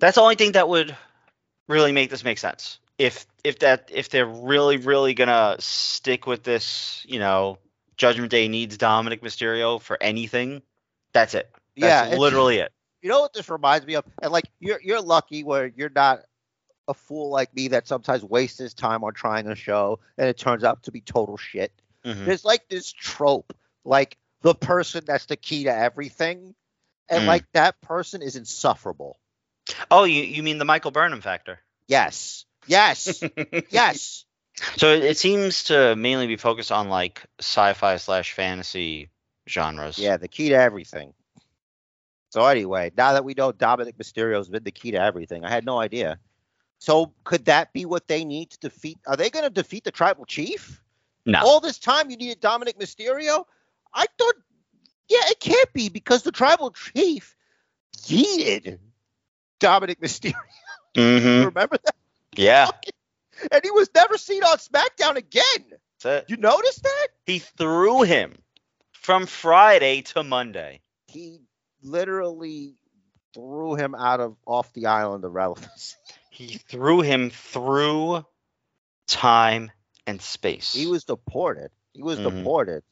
that's the only thing that would really make this make sense. If if that if they're really really gonna stick with this, you know, Judgment Day needs Dominic Mysterio for anything. That's it. yeah, That's it's- literally it. You know what this reminds me of? And like you're you're lucky where you're not a fool like me that sometimes wastes his time on trying a show and it turns out to be total shit. Mhm. There's like this trope, like the person that's the key to everything, and Mm. like that person is insufferable. Oh, you you mean the Michael Burnham factor? Yes, yes, yes. So it, it seems to mainly be focused on like sci-fi slash fantasy genres. Yeah, the key to everything. So anyway, now that we know Dominic Mysterio's been the key to everything, I had no idea. So could that be what they need to defeat? Are they going to defeat the tribal chief? No. All this time you needed Dominic Mysterio? I thought, yeah, it can't be because the tribal chief yeeted Dominic Mysterio. hmm Remember that? Yeah. And he was never seen on SmackDown again. That's it. You notice that? He threw him from Friday to Monday. He literally threw him out of off the island of relevance. He threw him through time and space. He was deported. He was Mhm. deported.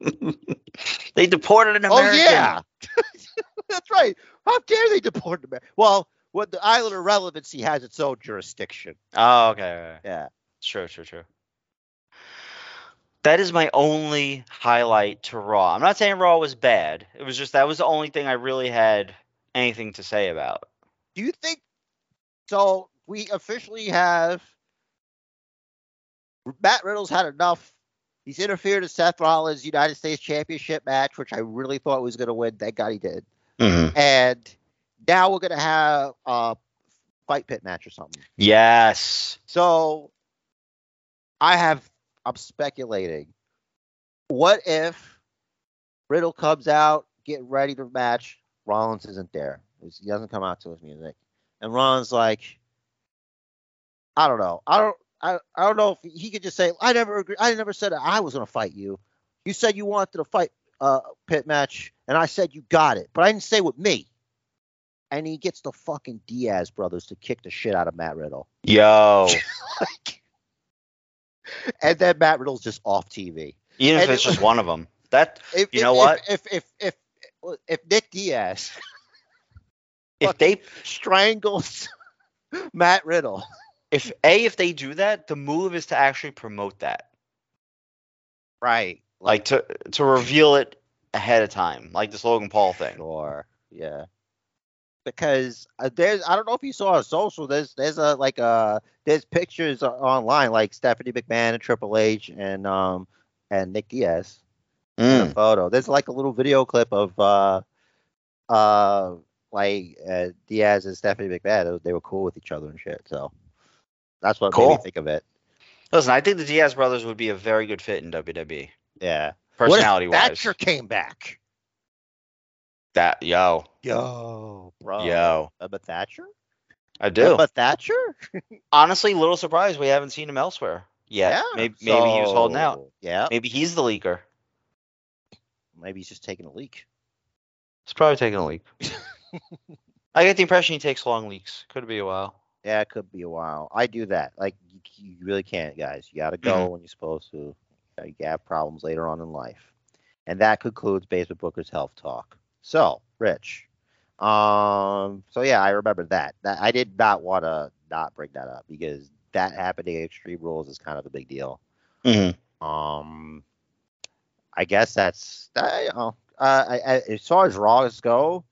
they deported an American. Oh yeah, that's right. How dare they deport America? Well, what the island of relevancy has its own jurisdiction. Oh, okay. okay. Yeah. Sure, sure, true. That is my only highlight to Raw. I'm not saying Raw was bad. It was just that was the only thing I really had anything to say about. Do you think? So we officially have Matt Riddle's had enough. He's interfered in Seth Rollins' United States Championship match, which I really thought was going to win. Thank God he did. Mm-hmm. And now we're going to have a fight pit match or something. Yes. So I have I'm speculating. What if Riddle comes out, get ready to match, Rollins isn't there. He doesn't come out to his music. And Ron's like, I don't know. I don't. I, I don't know if he could just say, I never agree. I never said I was going to fight you. You said you wanted to fight uh pit match, and I said you got it, but I didn't say with me. And he gets the fucking Diaz brothers to kick the shit out of Matt Riddle. Yo, Like, and then Matt Riddle's just off TV. even if it's it- just one of them, that If, You know if- what? If if if if, if Nick Diaz if they strangles Matt Riddle, if a if they do that, the move is to actually promote that, right? like to to reveal it ahead of time, like this Logan Paul thing. Sure. Yeah. Because uh, there's, I don't know if you saw on social. There's, there's a like uh there's pictures online like Stephanie McMahon and Triple H and um and Nick Diaz in a Mm. photo. There's like a little video clip of uh uh like uh, Diaz and Stephanie McMahon. They were- cool with each other and shit. So that's what made me think of it. Listen, I think the Diaz brothers would be a very good fit in WWE, Yeah. personality wise. Thatcher came back. That yo Yo, bro. yo, Remember Thatcher? I do. Remember Thatcher? Honestly, little surprise we haven't seen him elsewhere. yet. maybe maybe he was holding out. Yeah. Maybe he's the leaker. Maybe he's just taking a leak. He's probably taking a leak. I get the impression he takes long leaks. Could be a while. Yeah, it could be a while. I do that. Like you, you really can't, guys. You got to go when you're supposed to. Uh, You have problems later on in life, and that concludes Basement Booker's health talk. So, Rich. Um. So yeah, I remember that. That I did not want to not bring that up because that happening at Extreme Rules is kind of a big deal. Mm-hmm. Um, I guess that's I, you know, uh, I, I, as far as Raws go,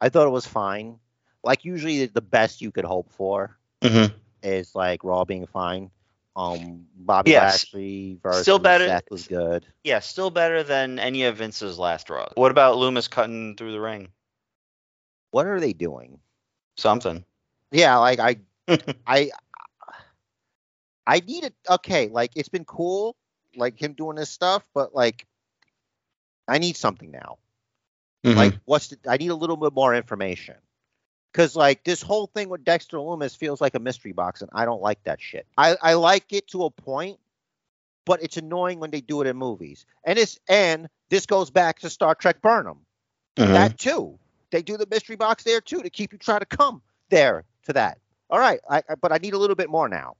I thought it was fine. Like usually, the best you could hope for Mm-hmm. is like Raw being fine. Um, Bobby Yes. Lashley versus Still better- Seth was good. Yeah, still better than any of Vince's last Raw. What about Lumis cutting through the ring? What are they doing? Something. Yeah, like I, I, I need it. Okay, like it's been cool, like him doing this stuff, but like, I need something now. Mm-hmm. Like, what's the, I need a little bit more information. Cause like this whole thing with Dexter Lumis feels like a mystery box, and I don't like that shit. I, I like it to a point, but it's annoying when they do it in movies. And it's and this goes back to Star Trek Burnham. Mhm. That too. They do the mystery box there too to keep you trying to come there to that. All right, I, I but I need a little bit more now.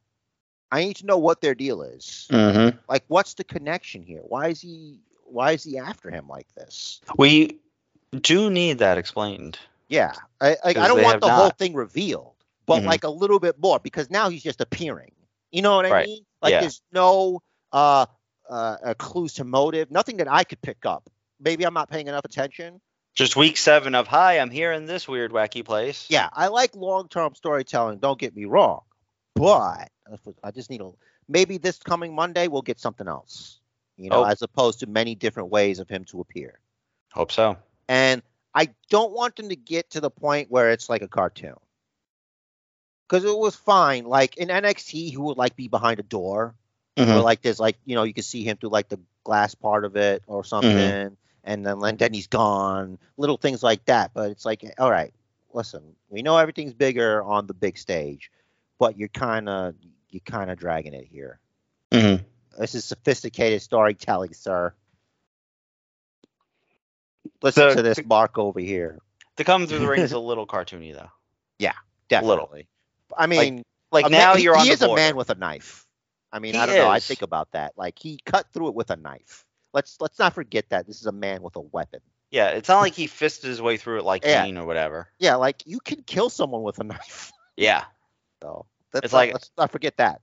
I need to know what their deal is. Mhm. Like, what's the connection here? Why is he why is he after him like this? We do need that explained. Yeah, I, I, I don't want the whole thing revealed, but Mhm. like a little bit more because now he's just appearing. You know what I Right. mean? Like Yeah. there's no uh, uh, clues to motive, nothing that I could pick up. Maybe I'm not paying enough attention. Just week seven of hi, I'm here in this weird wacky place. Yeah, I like long-term storytelling. Don't get me wrong, but I just need a maybe this coming Monday we'll get something else. You know, Oh. as opposed to many different ways of him to appear. Hope so. And I don't want them to get to the point where it's like a cartoon. Because it was fine. Like in NXT, he would like be behind a door. Or Mhm. like there's like, you know, you can see him through like the glass part of it or something. And then and then he's gone. Little things like that. But it's like, all right, listen, we know everything's bigger on the big stage, but you're kinda you're kinda dragging it here. Mhm. This is sophisticated storytelling, sir. Listen The- to this mark over here. The come through the ring is a little cartoony though. Yeah, definitely. I mean, Like a now man, you're he, on he is a man with a knife. I mean, He I don't know. I think about that. Like he cut through it with a knife. Let's let's not forget that this is a man with a weapon. Yeah, it's not like he fisted his way through it like Yeah. Kane or whatever. Yeah, like you can kill someone with a knife. Yeah. So let's It's not, like- let's not forget that.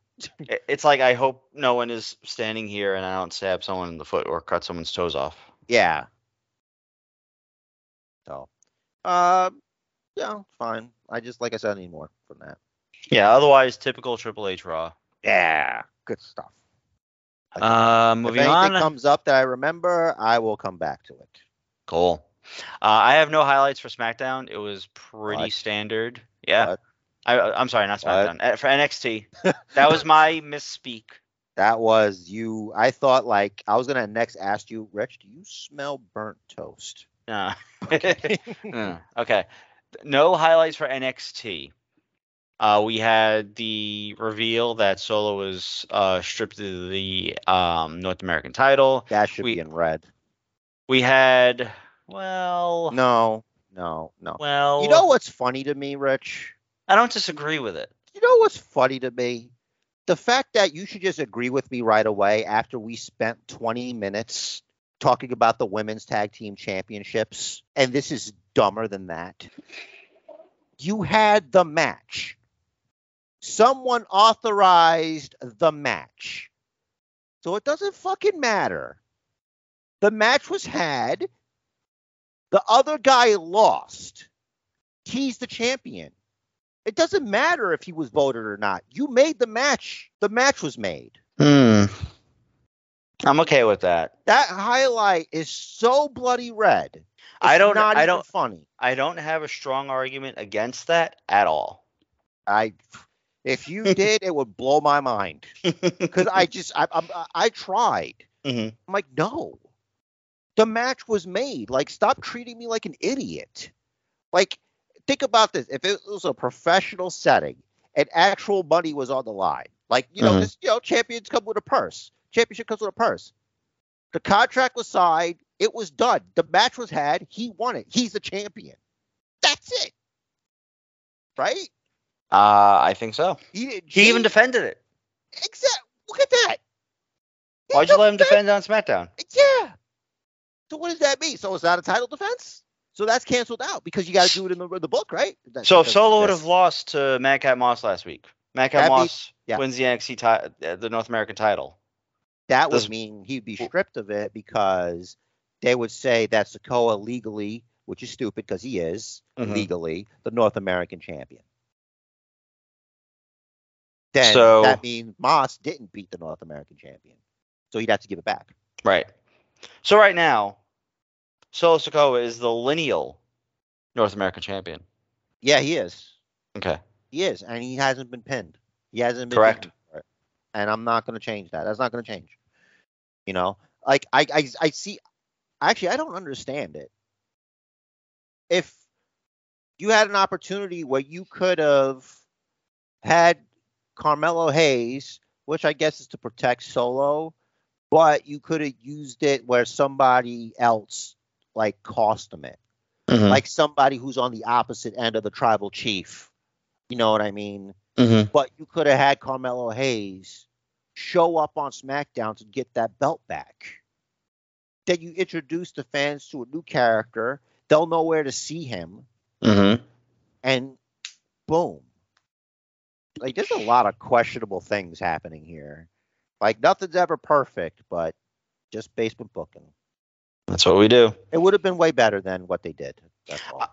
It's like I hope no one is standing here and I don't stab someone in the foot or cut someone's toes off. Yeah. So, uh, yeah, fine. I just like I said, I need more from that. Yeah, otherwise typical Triple H Raw. Yeah, good stuff. Uh, moving if anything on. comes up that I remember, I will come back to it. Cool. Uh, I have no highlights for SmackDown. It was pretty What? standard. Yeah. What? I, I'm sorry, not SmackDown. Uh, For NXT. that was my misspeak. That was you. I thought like I was gonna next ask you, Rich, do you smell burnt toast? Uh, uh, okay. no highlights for NXT. Uh, we had the reveal that Solo was uh, stripped of the um, North American title. That should We- be in red. We had, well, No, no, no. well, You know what's funny to me, Rich? I don't disagree with it. You know what's funny to me? The fact that you should just agree with me right away after we spent 20 minutes talking about the women's tag team championships, and this is dumber than that. You had the match. Someone authorized the match. So it doesn't fucking matter. The match was had. The other guy lost. He's the champion. It doesn't matter if he was voted or not. You made the match. The match was made. Hmm. I'm okay with that. That highlight is so bloody red. It's I don't- I don't- funny. I don't have a strong argument against that at all. I, if you did, it would blow my mind because I just I, I'm, I I tried. Mhm. I'm like, no, the match was made. Like, stop treating me like an idiot. Like, think about this: if it was a professional setting and actual money was on the line, like you know, Mhm. this you know, champions come with a purse. Championship comes with a purse. The contract was signed. It was done. The match was had. He won it. He's the champion. That's it. Right? Uh, I think so. He, He even defended it. Exact. Look at that. He Why'd you let him defend- defend on SmackDown? Yeah. So what does that mean? So it's not a title defense? So that's canceled out because you got to do it in the, the book, right? That- So if Solo would have lost to Madcap Moss last week, Madcap Moss yeah. wins the NXT ti- uh, the North American title. That would mean he'd be stripped of it because they would say that Sikoa legally, which is stupid because he is Mhm. legally the North American champion. Then So- that means Moss didn't beat the North American champion, so he'd have to give it back. Right. So right now, Solo Sikoa is the lineal North American champion. Yeah, he is. Okay. He is, and he hasn't been pinned. He hasn't been Correct. it. And I'm not going to change that. That's not going to change. You know, like I, I, I see. Actually, I don't understand it. If you had an opportunity where you could have had Carmelo Hayes, which I guess is to protect Solo, but you could have used it where somebody else like cost him it Mm-hmm. like somebody who's on the opposite end of the tribal chief. You know what I mean? Mm-hmm. But you could have had Carmelo Hayes show up on SmackDown to get that belt back. Then you introduce the fans to a new character. They'll know where to see him, Mm-hmm. and boom. Like there's a lot of questionable things happening here. Like nothing's ever perfect, but just basement booking. That's what we do. It would have been way better than what they did. That's all.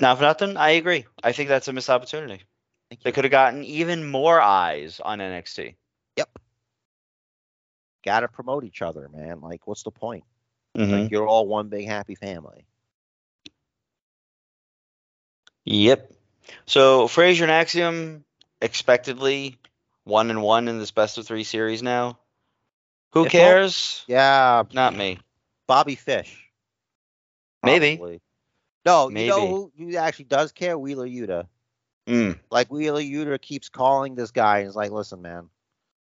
Now, for nothing, I agree. I think that's a missed opportunity. They could have gotten even more eyes on NXT. Yep. Got to promote each other, man. Like, what's the point? Mm-hmm. Like, you're all one big happy family. Yep. So Frazer and Axiom expectedly one and one in this best of three series now. Who If cares? Yeah, Not me. Bobby Fish. Maybe. probably. No, you know who, who actually does care? Wheeler Yuta. Mm. Like Wheeler Yuta keeps calling this guy and is like, "Listen, man,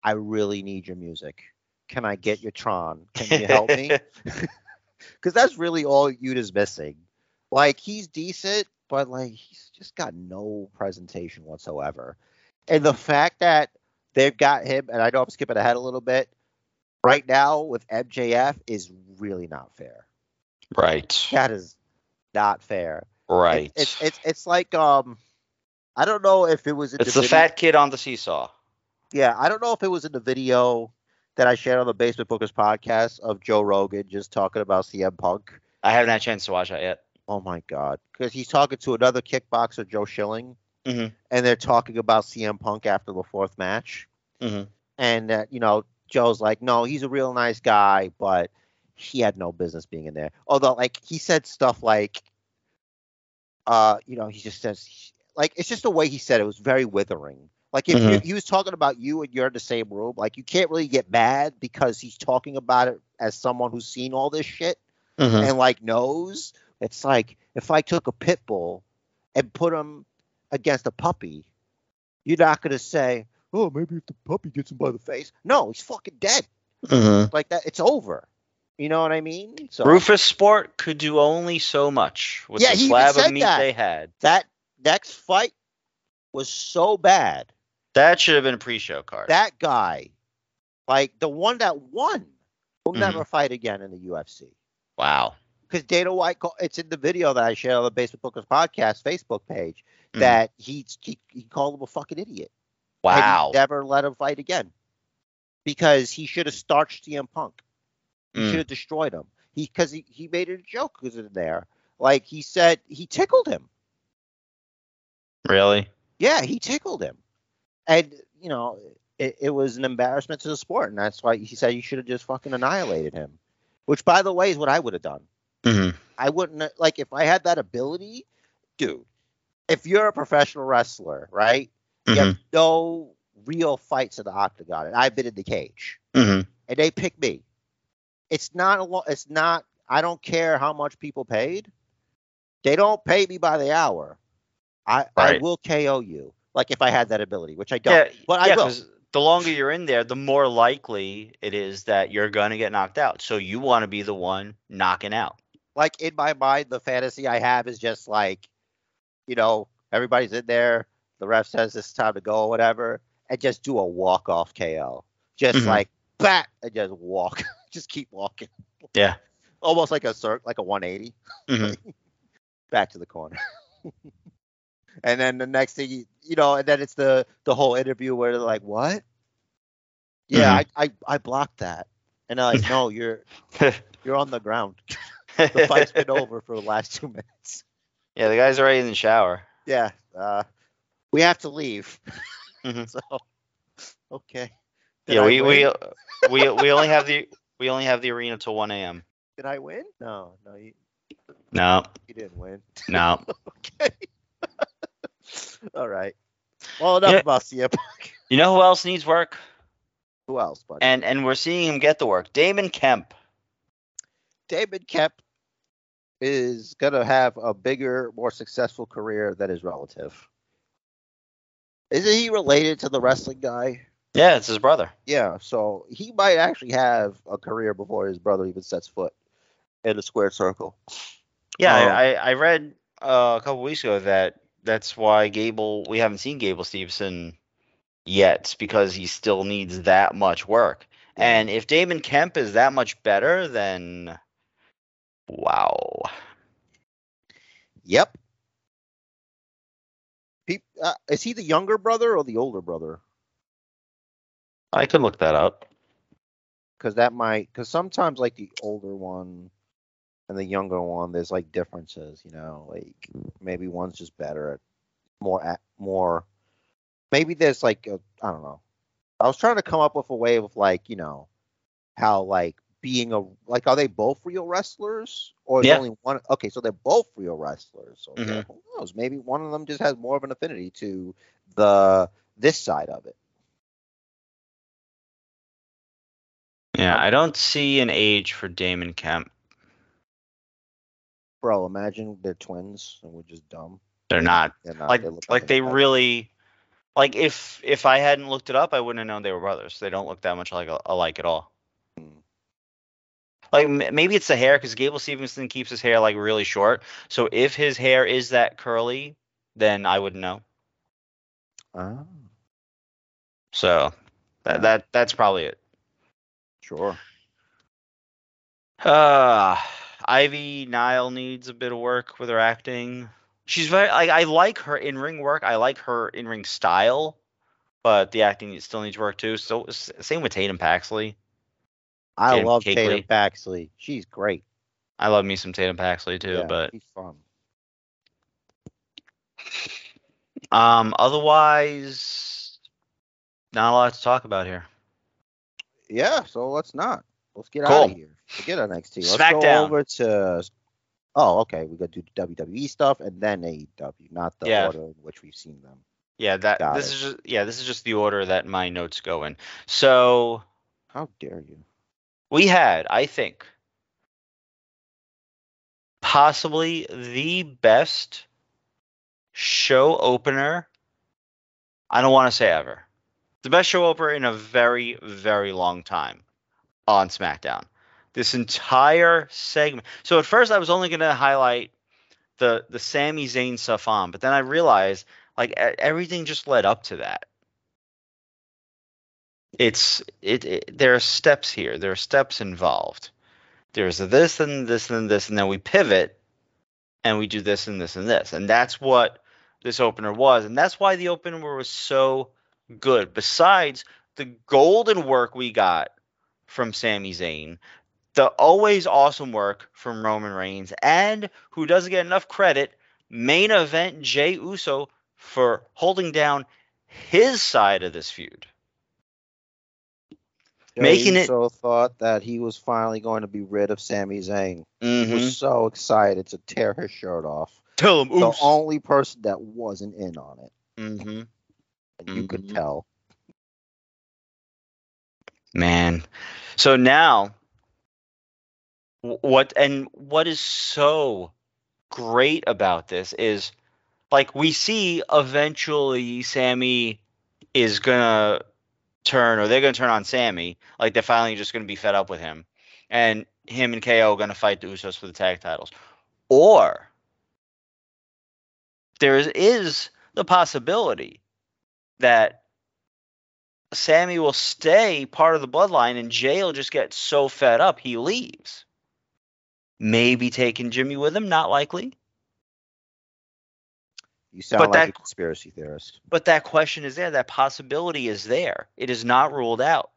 I really need your music. Can I get your Tron? Can you help me?" Because that's really all Yuta's missing. Like he's decent, but like he's just got no presentation whatsoever. And the fact that they've got him, and I know I'm skipping ahead a little bit, right now with MJF is really not fair. Right. That is not fair. Right. it's it's it's like um, I don't know if it was in It's the the video- fat kid on the seesaw. Yeah, I don't know if it was in the video that I shared on the Basement Bookers podcast of Joe Rogan just talking about CM Punk. I haven't had a chance to watch that yet. Oh my god, because he's talking to another kickboxer, Joe Schilling, Mhm. and they're talking about CM Punk after the fourth match, Mhm. and uh, you know Joe's like, no, he's a real nice guy, but he had no business being in there. Although, like, he said stuff like, uh, you know, he just says, like, it's just the way he said it was very withering. Like, if you, Mhm. he was talking about you and you're in the same room, like, you can't really get mad because he's talking about it as someone who's seen all this shit Mhm. and like knows. It's like if I took a pit bull and put him against a puppy, you're not gonna say, "Oh, maybe if the puppy gets him by the face." No, he's fucking dead. Mm-hmm. Like that, it's over. You know what I mean? So Rufus Sport could do only so much with Yeah, the slab of meat that. they had. that next fight was so bad. That should have been a pre-show card. That guy, like the one that won, will Mhm. never fight again in the UFC. wow. Because Dana White, call, it's in the video that I shared on the Basement Bookers podcast Facebook page Mhm. that he, he he called him a fucking idiot. Wow. never let him fight again because he should have starched CM Punk. He Mm. should have destroyed him. He because he, he made it a joke because in there. Like he said, he tickled him. Really? Yeah, he tickled him, and you know it, it was an embarrassment to the sport, and that's why he said you should have just fucking annihilated him. Which, by the way, is what I would have done. Mm-hmm. I wouldn't like if I had that ability, dude. If you're a professional wrestler, right? You have no real fights in the octagon, and I've been in the cage, Mm-hmm. and they pick me. It's not a lot. It's not. I don't care how much people paid. They don't pay me by the hour. I I will KO you. Like if I had that ability, which I don't. Yeah, but yeah, I will. 'cause the longer you're in there, the more likely it is that you're gonna get knocked out. So you want to be the one knocking out. like in my mind, the fantasy I have is just like, you know, everybody's in there. The ref says it's time to go or whatever, and just do a walk off KO. Just Mhm. like bat and just walk, just keep walking, Yeah. almost like a circ, like a 180 Mhm. back to the corner. and then the next thing, you, you know, and then it's the the whole interview where they're like, "What? Yeah, I, I I blocked that," and they're like, "No, you're you're on the ground. The fight's been over for the last two minutes." yeah, the guy's already in the shower. yeah, uh, we have to leave. Mhm. So, okay. Did yeah, I we, we we we only have the we only have the arena till one a.m. did I win? No, no, you, No, you didn't win. no. okay. All right. Well, enough Yeah. about CM Punk. You know who else needs work? Who else, buddy? And and we're seeing him get the work. Damon Kemp. David Kemp is gonna have a bigger, more successful career than his relative. Isn't he related to the wrestling guy? Yeah, it's his brother. Yeah, so he might actually have a career before his brother even sets foot in the square circle. Yeah. I, I I read uh, a couple weeks ago that that's why Gable we haven't seen Gable Stevenson yet because he still needs that much work. Yeah. And if Damon Kemp is that much better, then wow. Yep. Peop uh, is he the younger brother or the older brother? I can look that up. Because that might, because sometimes like the older one and the younger one, there's like differences. You know, like maybe one's just better at more at more. Maybe there's like I don't know. I was trying to come up with a way of like you know how like being a like are they both real wrestlers or is Yeah. only one? Okay, so they're both real wrestlers. So Mhm. who knows? Maybe one of them just has more of an affinity to the this side of it. Yeah, I don't see an age for Damon Kemp. Bro, imagine they're twins and we're just dumb. They're not. They're not. like They look like they really like if if I hadn't looked it up, I wouldn't have known they were brothers. They don't look that much like alike at all. Hmm. Like m- maybe it's the hair because Gable Stevenson keeps his hair like really short. So if his hair is that curly, then I wouldn't know. Ah, So that that that's probably it. sure. Uh Ivy Nile needs a bit of work with her acting. She's very like I like her in ring work. I like her in ring style, but the acting still needs work too. So same with Tatum Paxley. I Tatum love Cakeley. Tatum Paxley. She's great. I love me some Tatum Paxley too, Yeah, but she's fun. um otherwise not a lot to talk about here. Yeah, so let's not. Let's get Cool. out of here. Forget NXT. Let's go over to. Oh, okay. We got to do the WWE stuff and then AEW, not the Yeah. order in which we've seen them. Yeah, that Got this it. is just yeah, this is just the order that my notes go in. So How dare you? we had, I think, possibly the best show opener. I don't want to say ever. The best show opener in a very, very long time on SmackDown. This entire segment. So at first, I was only going to highlight the the Sami Zayn stuff on, but then I realized like everything just led up to that. It's it, it there are steps here. There are steps involved. There's this and this and this, and then we pivot and we do this and this and this. And that's what this opener was. And that's why the opener was so good. Besides the golden work we got from Sami Zayn, the always awesome work from Roman Reigns, and who doesn't get enough credit, main event Jey Uso for holding down his side of this feud. Making it- So thought that he was finally going to be rid of Sami Zayn. He Mm-hmm. was so excited to tear his shirt off. Tell him, The only person that wasn't in on it, mm-hmm. and you could Mhm. tell. Man. So now what and what is so great about this is like we see eventually Sami is gonna turn or they're gonna turn on Sami. Like they're finally just gonna be fed up with him. And him and KO are gonna fight the Usos for the tag titles. Or there is, is the possibility that Sami will stay part of the bloodline and Jey will just get so fed up he leaves. Maybe taking Jimmy with him, not likely. You sound But like that- a conspiracy theorist. But that question is there. That possibility is there. It is not ruled out.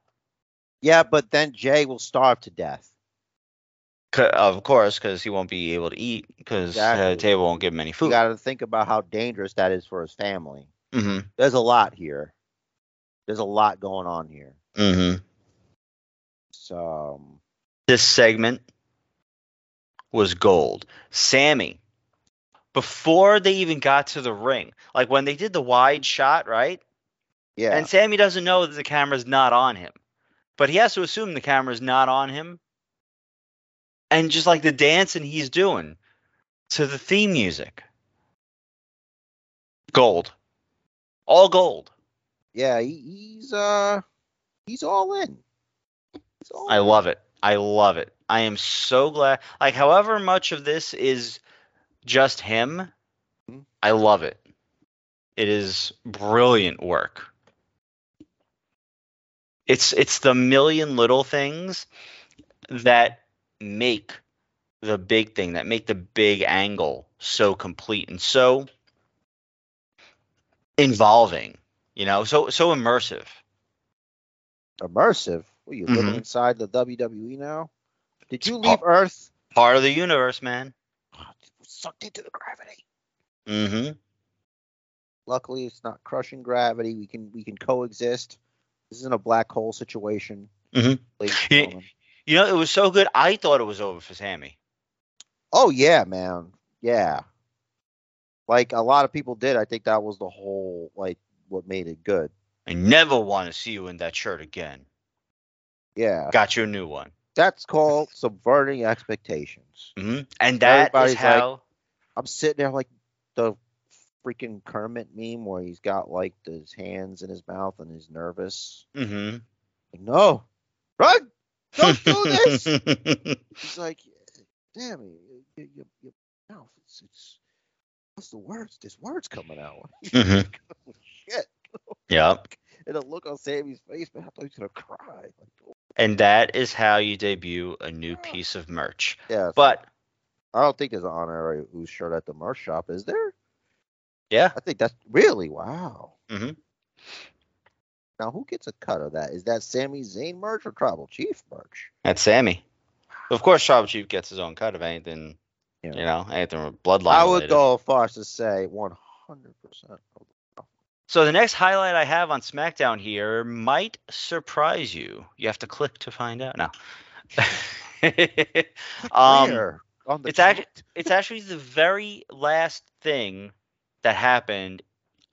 Yeah, but then Jey will starve to death. Of course, because he won't be able to eat because Exactly. the table won't give him any food. You got to think about how dangerous that is for his family. hmm There's a lot here. There's a lot going on here. Mm-hmm. So, um, This segment was gold. Sami, before they even got to the ring, like when they did the wide shot, right? yeah, And Sami doesn't know that the camera's not on him. But he has to assume the camera's not on him. And just like the dancing he's doing to the theme music. Gold. All gold. Yeah, he, he's uh, he's all in. He's all I in. love it. I love it. I am so glad. Like, however much of this is just him, Mhm. I love it. It is brilliant work. It's it's the million little things that make the big thing, that make the big angle so complete and so involving, you know, so so immersive. immersive. What, you living Mhm. inside the WWE now? Did you leave Earth? Part of the universe, man. Sucked into the gravity. Mm-hmm. Luckily, it's not crushing gravity. We can we can coexist. This isn't a black hole situation. Mm-hmm. ladies and Yeah. gentlemen. You know, it was so good. I thought it was over for Sami. Oh yeah, man. Yeah. Like a lot of people did. I think that was the whole like what made it good. I never want to see you in that shirt again. Yeah. Got you a new one. That's called subverting expectations. hmm And that is Everybody's like- how. I'm sitting there like the freaking Kermit meme where he's got like his hands in his mouth and he's nervous. hmm Like, no, run! Don't do this. He's like, damn it, your, your, your mouth, it's, it's, what's the words? There's words coming out. Mhm. Shit. Yep. And the look on Sami's face, man, I thought he was gonna cry. Like, oh, And that is how you debut a new piece of merch. yeah, But I don't think there's an honorary Uce shirt at the merch shop, is there? yeah, I think that's really wow. Mhm. Now, who gets a cut of that? Is that Sami Zayn merch or Tribal Chief merch? that's Sami. Of course, Tribal Chief gets his own cut of anything, Yeah. you know, anything with bloodline. I would related. go as far as to say 100%. So the next highlight I have on SmackDown here might surprise you. You have to click to find out. No. um, Where? On the it's actu- chat? it's actually the very last thing that happened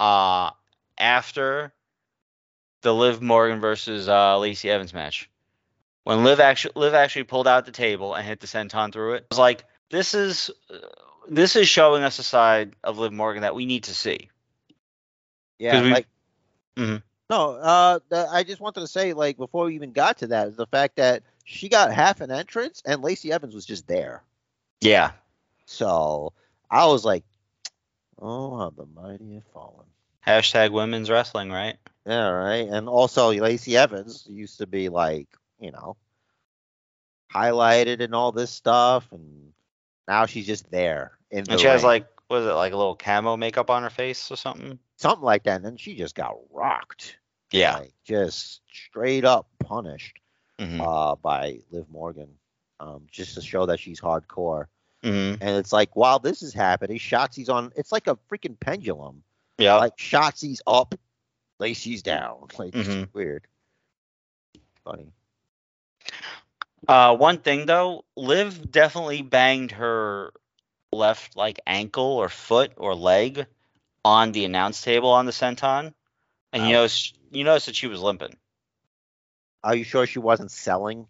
uh, after the Liv Morgan versus uh, Lacey Evans match. When Liv actually Liv actually pulled out the table and hit the senton through it, I was like, "This is uh, this is showing us a side of Liv Morgan that we need to see. Yeah, like Mhm. no, uh, the, I just wanted to say like before we even got to that is the fact that she got half an entrance and Lacey Evans was just there. Yeah. So I was like, oh, how the mighty have fallen. Hashtag women's wrestling, right? Yeah, right. And also Lacey Evans used to be like, you know, highlighted and all this stuff, and now she's just there in the And she has like, was it like a little camo makeup on her face or something? Something like that, and then she just got rocked. Yeah. like, just straight up punished hmm uh, by Liv Morgan, um, just to show that she's hardcore. hmm And it's like while this is happening, Shotzi's on. It's like a freaking pendulum. Yeah. Like Shotzi's up, Lacey's down. Like it's Mhm. weird. Funny. Uh, one thing though, Liv definitely banged her left like ankle or foot or leg on the announce table on the senton, and you notice you notice that she was limping. Are you sure she wasn't selling?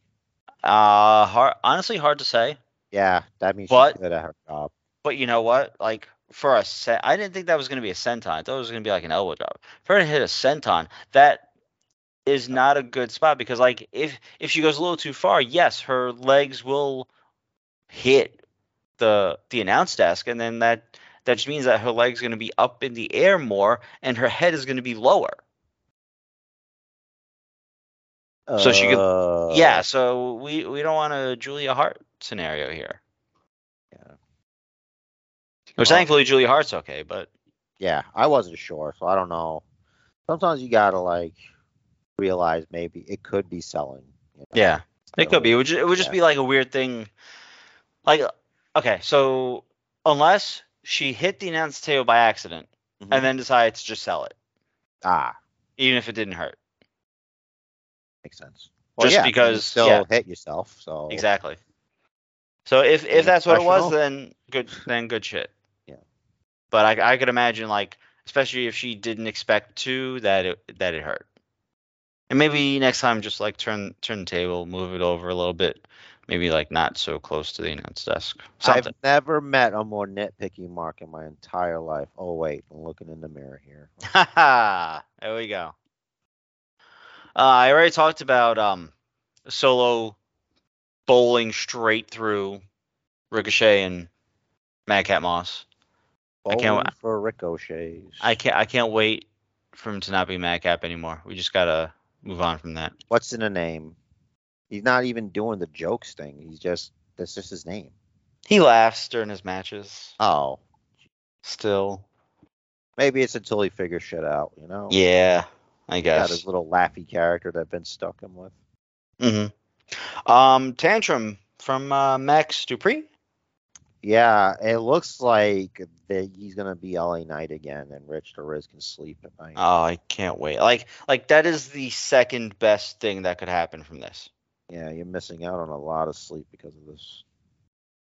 Uh, hard, honestly, hard to say. Yeah, that means But- she's good at her job. But you know what? Like for a set, I didn't think that was going to be a senton. I thought it was going to be like an elbow drop. For her to hit a senton, that is not a good spot because like if if she goes a little too far, yes, her legs will hit the the announce desk, and then that that just means that her legs going to be up in the air more, and her head is going to be lower. So she could- Uh, yeah, so we we don't want a Julia Hart scenario here. Yeah. Which Well- thankfully Julia Hart's okay, but Yeah, I wasn't sure, so I don't know. Sometimes you gotta like realize maybe it could be selling. you know? yeah. It could be. It would just, it would just yeah. be like a weird thing. Like, okay, so unless she hit the announce table by accident mhm. and then decided to just sell it, ah, even if it didn't hurt. makes sense. Just yeah, you because- still yeah. hit yourself. So Exactly. So if if that's what it was, then good then good shit. Yeah. But I I could imagine like especially if she didn't expect to that it that it hurt. And maybe next time just like turn turn the table, move it over a little bit. Maybe like not so close to the announce desk. Something. I've never met a more nitpicky Mark in my entire life. Oh wait, I'm looking in the mirror here. There we go. Uh, I already talked about um, solo bowling straight through Ricochet and Madcap Moss. I can't Bowling for ricochets. I can't I can't wait for him to not be Madcap anymore. We just gotta move on from that. What's in a name? He's not even doing the jokes thing. He's just that's just his name. He laughs during his matches. Oh, Still, maybe it's until he figures shit out. You know. yeah, I guess. Got his little laughy character that Vince stuck him with. hmm Um, Tantrum from uh, Max Dupri. Yeah, it looks like that he's gonna be LA Knight again, and Rich Riz can sleep at night. Oh, I can't wait. Like like that is the second best thing that could happen from this. Yeah, you're missing out on a lot of sleep because of this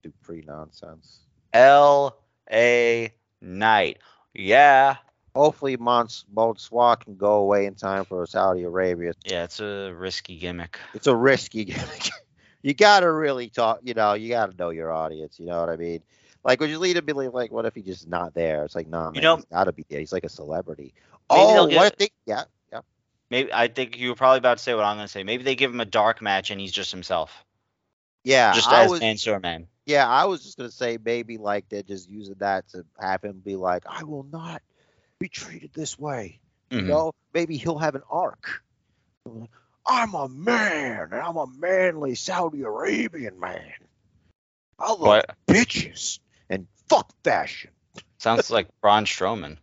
Dupri nonsense. L.A. Knight. Yeah. Hopefully, Mons Bonsoir can go away in time for Saudi Arabia. Yeah, it's a risky gimmick. It's a risky gimmick. you gotta really talk. You know, you gotta know your audience. You know what I mean? Like, would you lead to be like, what if he's just not there? It's like, nah, man, know- he's gotta be there. He's like a celebrity. Oh, get- what if they? Yeah. Maybe I think you were probably about to say what I'm gonna say. Maybe they give him a dark match and he's just himself. Yeah, just I as was, Mansoor Man. Yeah, I was just gonna say maybe like they're just using that to have him be like, I will not be treated this way. You Mhm. know, maybe he'll have an arc. I'm a man, and I'm a manly Saudi Arabian man. I love What bitches and fuck fashion. sounds like Braun Strowman.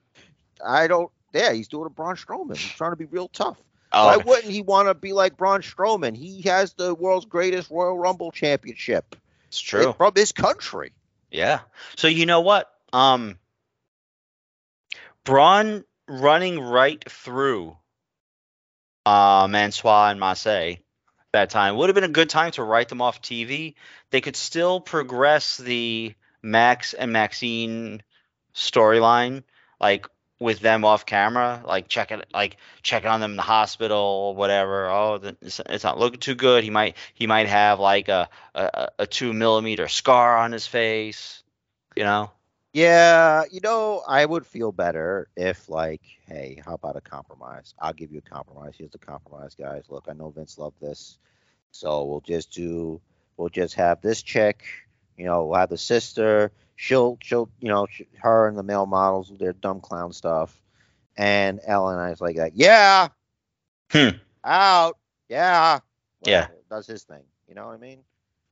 I don't. Yeah, he's doing a Braun Strowman. He's trying to be real tough. Oh, Why wouldn't he want to be like Braun Strowman? He has the world's greatest Royal Rumble championship it's true. from his country. Yeah. So you know what? Um Braun running right through uh Mansois and Marseille that time would have been a good time to write them off TV. They could still progress the Max and Maxine storyline like with them off camera, like checking like checking on them in the hospital, or whatever. Oh, it's, not looking too good. He might he might have like a a, a two millimeter scar on his face, you know. Yeah, you know, I would feel better if, like, hey, how about a compromise? I'll give you a compromise. Here's the compromise, guys. Look, I know Vince loved this, so we'll just do, we'll just have this chick, you know, we'll have the sister. She'll, she'll, you know, sh- her and the male models, their dumb clown stuff, and Ellen, I was like, that. yeah, Hmm. out, yeah, Yeah. Does his thing. You know what I mean?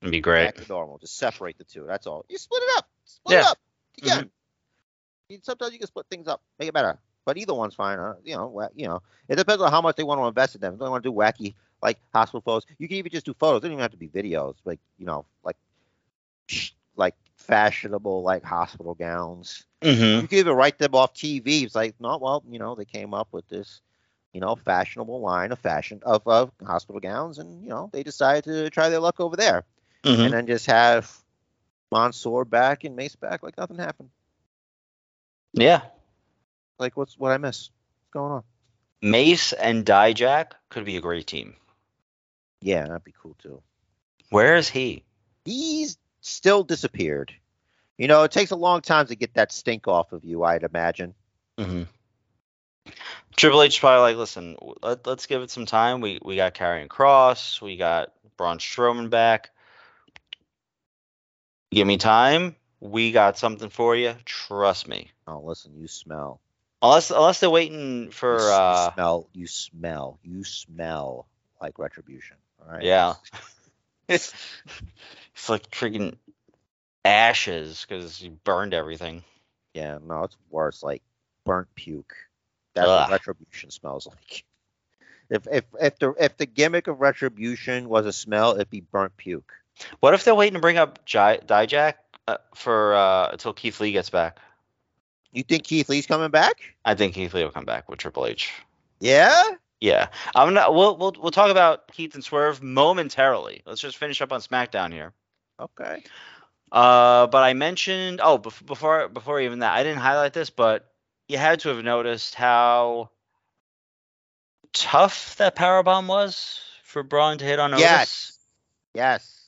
It'd be great. Back to normal. Just separate the two. That's all. You split it up. Split it up. Yeah. You- Sometimes you can split things up, make it better. But either one's fine. Uh, you know, you know, it depends on how much they want to invest in them. If they want to do wacky like hospital photos, you can even just do photos. They don't even have to be videos. Like you know, like like fashionable like hospital gowns. Mm-hmm. You can even write them off TV. It's like, no, well, you know, they came up with this, you know, fashionable line of fashion of, of hospital gowns, and you know, they decided to try their luck over there Mm-hmm. and then just have Mansoor back and Mace back like nothing happened. Yeah. Like what's what I miss? What's going on? Mace and Dijak could be a great team. Yeah, that'd be cool too. Where is he? He's still disappeared. You know, it takes a long time to get that stink off of you, I'd imagine. Mm-hmm. Triple H probably like, listen, let, let's give it some time. We we got Karrion Cross, we got Braun Strowman back. Give me time. We got something for you. Trust me. Oh, listen, you smell. Unless unless they're waiting for you uh smell. You smell. You smell like retribution. All right. yeah. it's like freaking ashes because you burned everything. Yeah. No, it's worse. Like burnt puke. That's Ugh. what retribution smells like. If if if the if the gimmick of retribution was a smell, it'd be burnt puke. What if they're waiting to bring up Dijak uh, for uh, until Keith Lee gets back? You think Keith Lee's coming back? I think Keith Lee will come back with Triple H. Yeah. Yeah, I'm not. We'll we'll we'll talk about Keith and Swerve momentarily. Let's just finish up on SmackDown here. Okay. Uh, but I mentioned oh bef- before before even that I didn't highlight this, but you had to have noticed how tough that power bomb was for Braun to hit on Otis. Yes. Yes.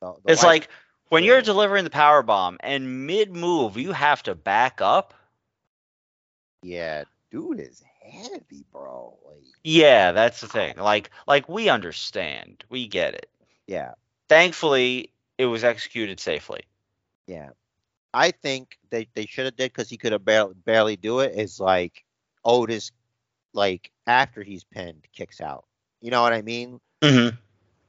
The- the It's white- like when you're delivering the power bomb and mid move you have to back up. yeah, dude is heavy, bro. Like, Yeah, that's the thing. Like like we understand, we get it. yeah, Thankfully, it was executed safely. yeah. I think they, they should have did because he could have barely, barely do it. Is like Otis, like after he's pinned, kicks out. You know what I mean? Mm-hmm.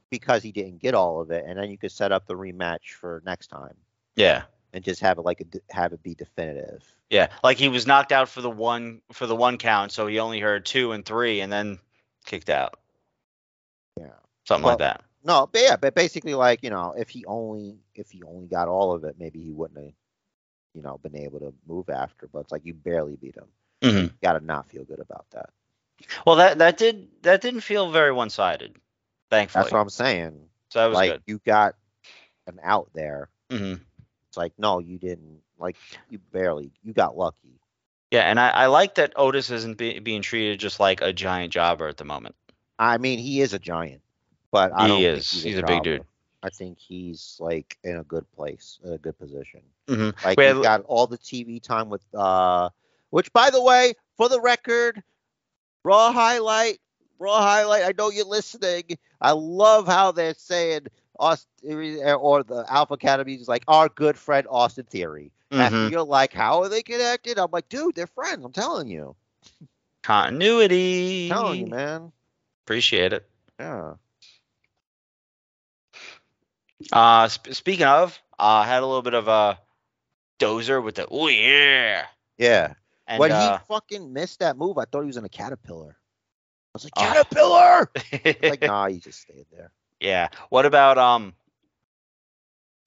Because he didn't get all of it, and then you could set up the rematch for next time Yeah. And just have it like a, have it be definitive. Yeah, like he was knocked out for the one for the one count, so he only heard two and three, and then kicked out. Yeah. Something Well, like that. No, but yeah, but basically, like you know, if he only if he only got all of it, maybe he wouldn't have, you know, been able to move after. But it's like you barely beat him. hmm Got to not feel good about that. Well, that that did that didn't feel very one sided. Thankfully, That's what I'm saying. so that was like good. you got an out there. hmm It's like no, you didn't. Like you barely. You got lucky. Yeah, and I, I like that Otis isn't be, being treated just like a giant jobber at the moment. I mean, he is a giant, but I don't he think is. He's, He's a big dude. I think he's like in a good place, in a good position. hmm Like Wait, he's got all the TV time with uh which by the way, for the record, Raw highlight, Raw highlight, I know you're listening. I love how they're saying Austin or the Alpha Academy is like our good friend Austin Theory. After hmm you're like, how are they connected? I'm like, dude, they're friends. I'm telling you. Continuity. I'm telling you, man. Appreciate it. Yeah. Uh, sp- speaking of, uh, had a little bit of a dozer with the oh yeah. Yeah. And when uh, he fucking missed that move, I thought he was in a caterpillar. I was like, Oh. caterpillar! like, nah, he just stayed there. Yeah. What about um,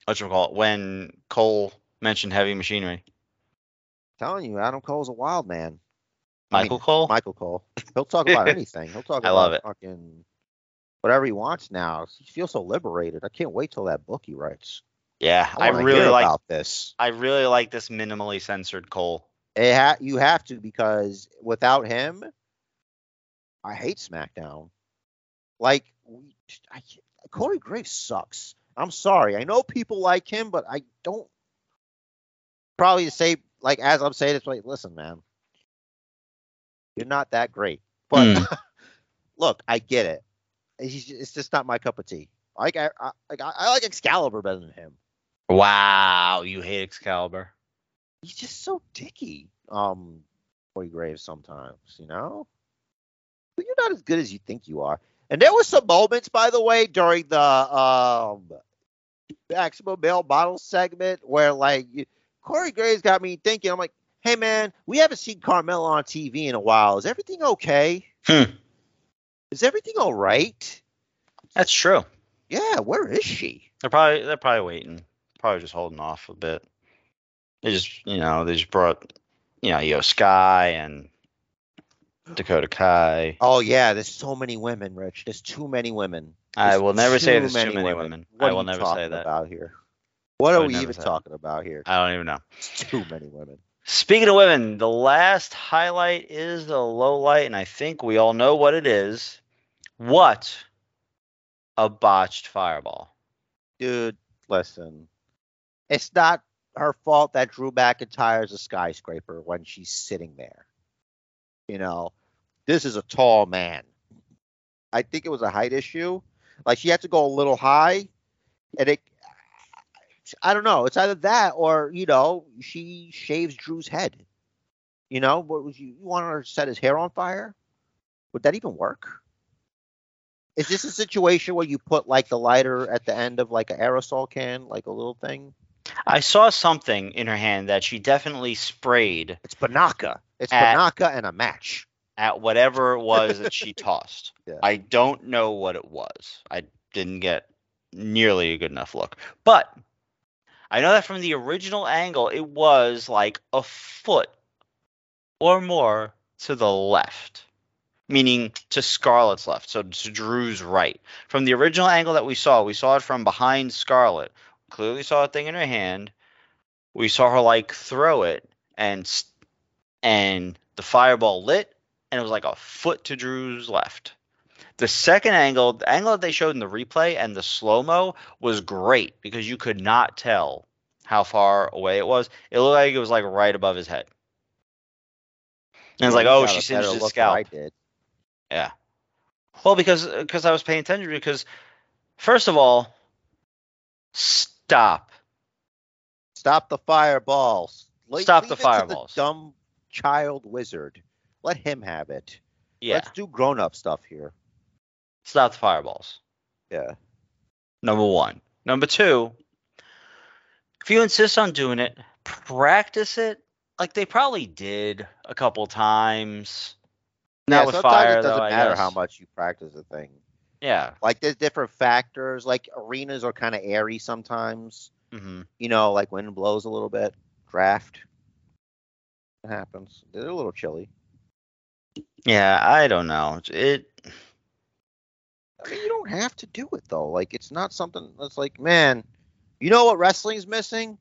what you call it when Cole mentioned heavy machinery? telling you, Adam Cole's a wild man. I Michael mean, Cole. Michael Cole. He'll talk about anything. He'll talk I about love it. fucking whatever he wants now. He feels so liberated. I can't wait till that book he writes. yeah, I, wanna really like. about this. I really like this minimally censored Cole. It ha- you have to because without him, I hate SmackDown. Like, we, I, Corey Graves sucks. I'm sorry. I know people like him, but I don't. probably say. Like as I'm saying, it's like, listen, man, you're not that great. But Hmm. look, I get it. He's it's just not my cup of tea. Like I, I like I, I like Excalibur better than him. Wow, you hate Excalibur. He's just so dicky. Um, Corey Graves sometimes, you know. But you're not as good as you think you are. And there were some moments, by the way, during the um maximum male model segment where like Corey Graves got me thinking. I'm like, hey man, we haven't seen Carmella on TV in a while. Is everything okay? Hmm. Is everything all right? That's true. Yeah, where is she? They're probably they're probably waiting. Probably just holding off a bit. They just you know they just brought you know Iyo Sky and Dakota Kai. Oh yeah, there's so many women, Rich. There's too many women. I will never say there's too many women. women. What I are will never say talking that. about here? What are we even talking about here? I don't even know. It's too many women. Speaking of women, the last highlight is the low light, and I think we all know what it is. What a botched fireball. Dude, listen. It's not her fault that Drew McIntyre is a skyscraper when she's sitting there. You know, this is a tall man. I think it was a height issue. Like she had to go a little high, and it. I don't know. It's either that or you know she shaves Drew's head. You know, what was you, you want her to set his hair on fire? Would that even work? Is this a situation where you put like the lighter at the end of like an aerosol can, like a little thing? I saw something in her hand that she definitely sprayed It's Banaka. It's At- Banaka and a match. At whatever it was that she tossed. Yeah. I don't know what it was. I didn't get nearly a good enough look. But I know that from the original angle, it was like a foot or more to the left, meaning to Scarlett's left, so to Drew's right. From the original angle that we saw, we saw it from behind Scarlett. Clearly saw a thing in her hand. We saw her like throw it, and and the fireball lit, and it was like a foot to Drew's left. The second angle, the angle that they showed in the replay and the slow mo was great because you could not tell how far away it was. It looked like it was like right above his head. And it's like, oh, she a singed his than I scalp. did. Yeah. Well, because because I was paying attention because first of all, stop. Stop the fireballs. Stop the fireballs. dumb child wizard. Let him have it. Yeah. Let's do grown up stuff here. Stop the fireballs. Yeah. Number one. Number two, if you insist on doing it, practice it. Like they probably did a couple times. Not yeah, with sometimes fire, it doesn't though, matter how much you practice a thing. Yeah. Like there's different factors. Like arenas are kind of airy sometimes. Mm-hmm. You know, like wind blows a little bit. Draft. It happens. They're a little chilly. Yeah, I don't know. It. I mean, you don't have to do it though. Like it's not something that's like, man, you know what wrestling's missing?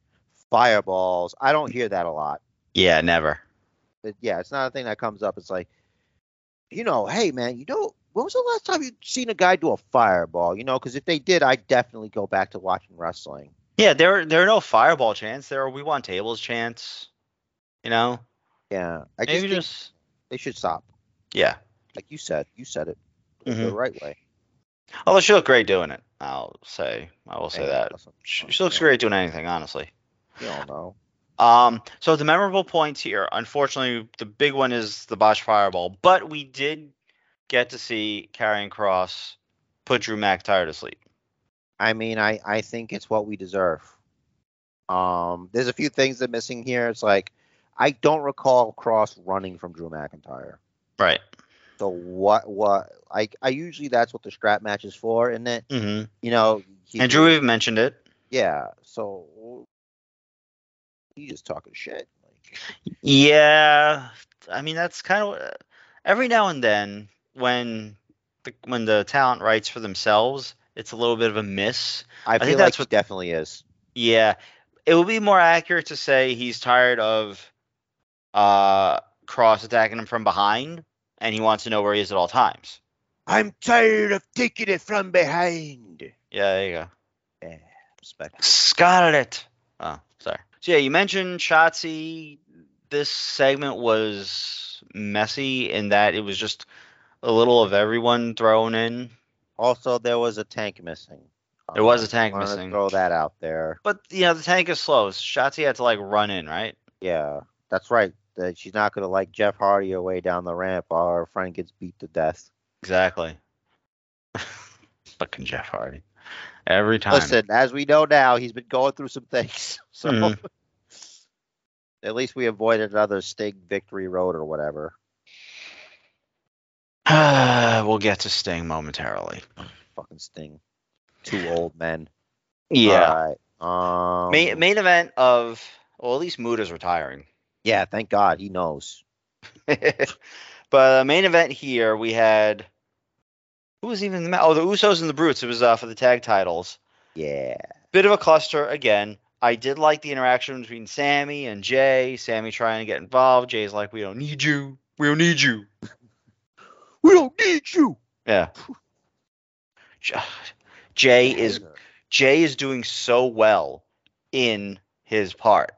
Fireballs. I don't hear that a lot. Yeah, never. But yeah, it's not a thing that comes up. It's like, you know, hey man, you know, when was the last time you seen a guy do a fireball? You know, because if they did, I'd definitely go back to watching wrestling. Yeah, there there are no fireball chants. There are we want tables chants. You know, Yeah, I just maybe think just they should stop. yeah. Like you said, you said it the Mhm. right way. Although she looked great doing it. I'll say. I will say that. She, she looks great doing anything, honestly. You don't know. Um, so the memorable points here, unfortunately, the big one is the botch fireball, but we did get to see Karrion Cross put Drew McIntyre to sleep. I mean, I I think it's what we deserve. Um, there's a few things that are missing here. It's like I don't recall Cross running from Drew McIntyre. Right. So what what I I usually that's what the strap match is for, isn't it? hmm You know, he, And Drew even mentioned it. Yeah. So he just talking shit. Like, Yeah, I mean that's kind of every now and then when the when the talent writes for themselves, it's a little bit of a miss. I, think feel that's like what- definitely is. Yeah, it would be more accurate to say he's tired of uh Cross attacking him from behind, and he wants to know where he is at all times. I'm tired of taking it from behind. Yeah, there you go. Yeah, respect. Scarlett. Oh, sorry. So yeah, you mentioned Shotzi. This segment was messy in that it was just a little of everyone thrown in. Also, there was a tank missing. There was a tank missing. Throw that out there. But you know, the tank is slow. Shotzi had to like run in, right? Yeah, that's right. That she's not gonna like Jeff Hardy away down the ramp while her friend gets beat to death. Exactly. Fucking Jeff Hardy. Every time. Listen, as we know now, he's been going through some things. So Mhm. at least we avoided another Sting victory road or whatever. we'll get to Sting momentarily. Fucking Sting. Two old men. Yeah. All right. Um, main main event of well, at least Muta's retiring. Yeah, thank God he knows. but uh, main event here we had who was even the oh the Usos and the Brutes. It was uh, for the tag titles. Yeah. Bit of a cluster again. I did like the interaction between Sami and Jey. Sami trying to get involved. Jey's like, "We don't need you. We don't need you." We don't need you. Yeah. Jey is Jey is doing so well in his part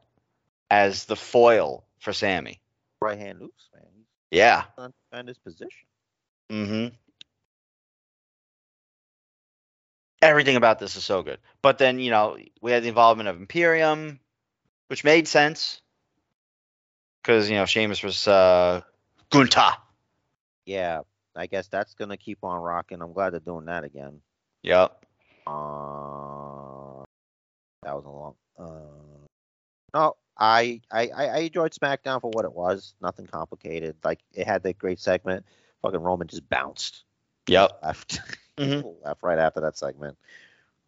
as the foil for Sami. right hand loose, man. Yeah. To defend his position. Mm-hmm. Everything about this is so good. But then, you know, we had the involvement of Imperium, which made sense. Because, you know, Sheamus was uh Gunther. Yeah, I guess that's gonna keep on rocking. I'm glad they're doing that again. Yep. Uh, that was a long. Uh, no, I, I I I enjoyed SmackDown for what it was. Nothing complicated. Like it had that great segment. Fucking Roman just bounced. Yep. Left. Mhm. left right after that segment.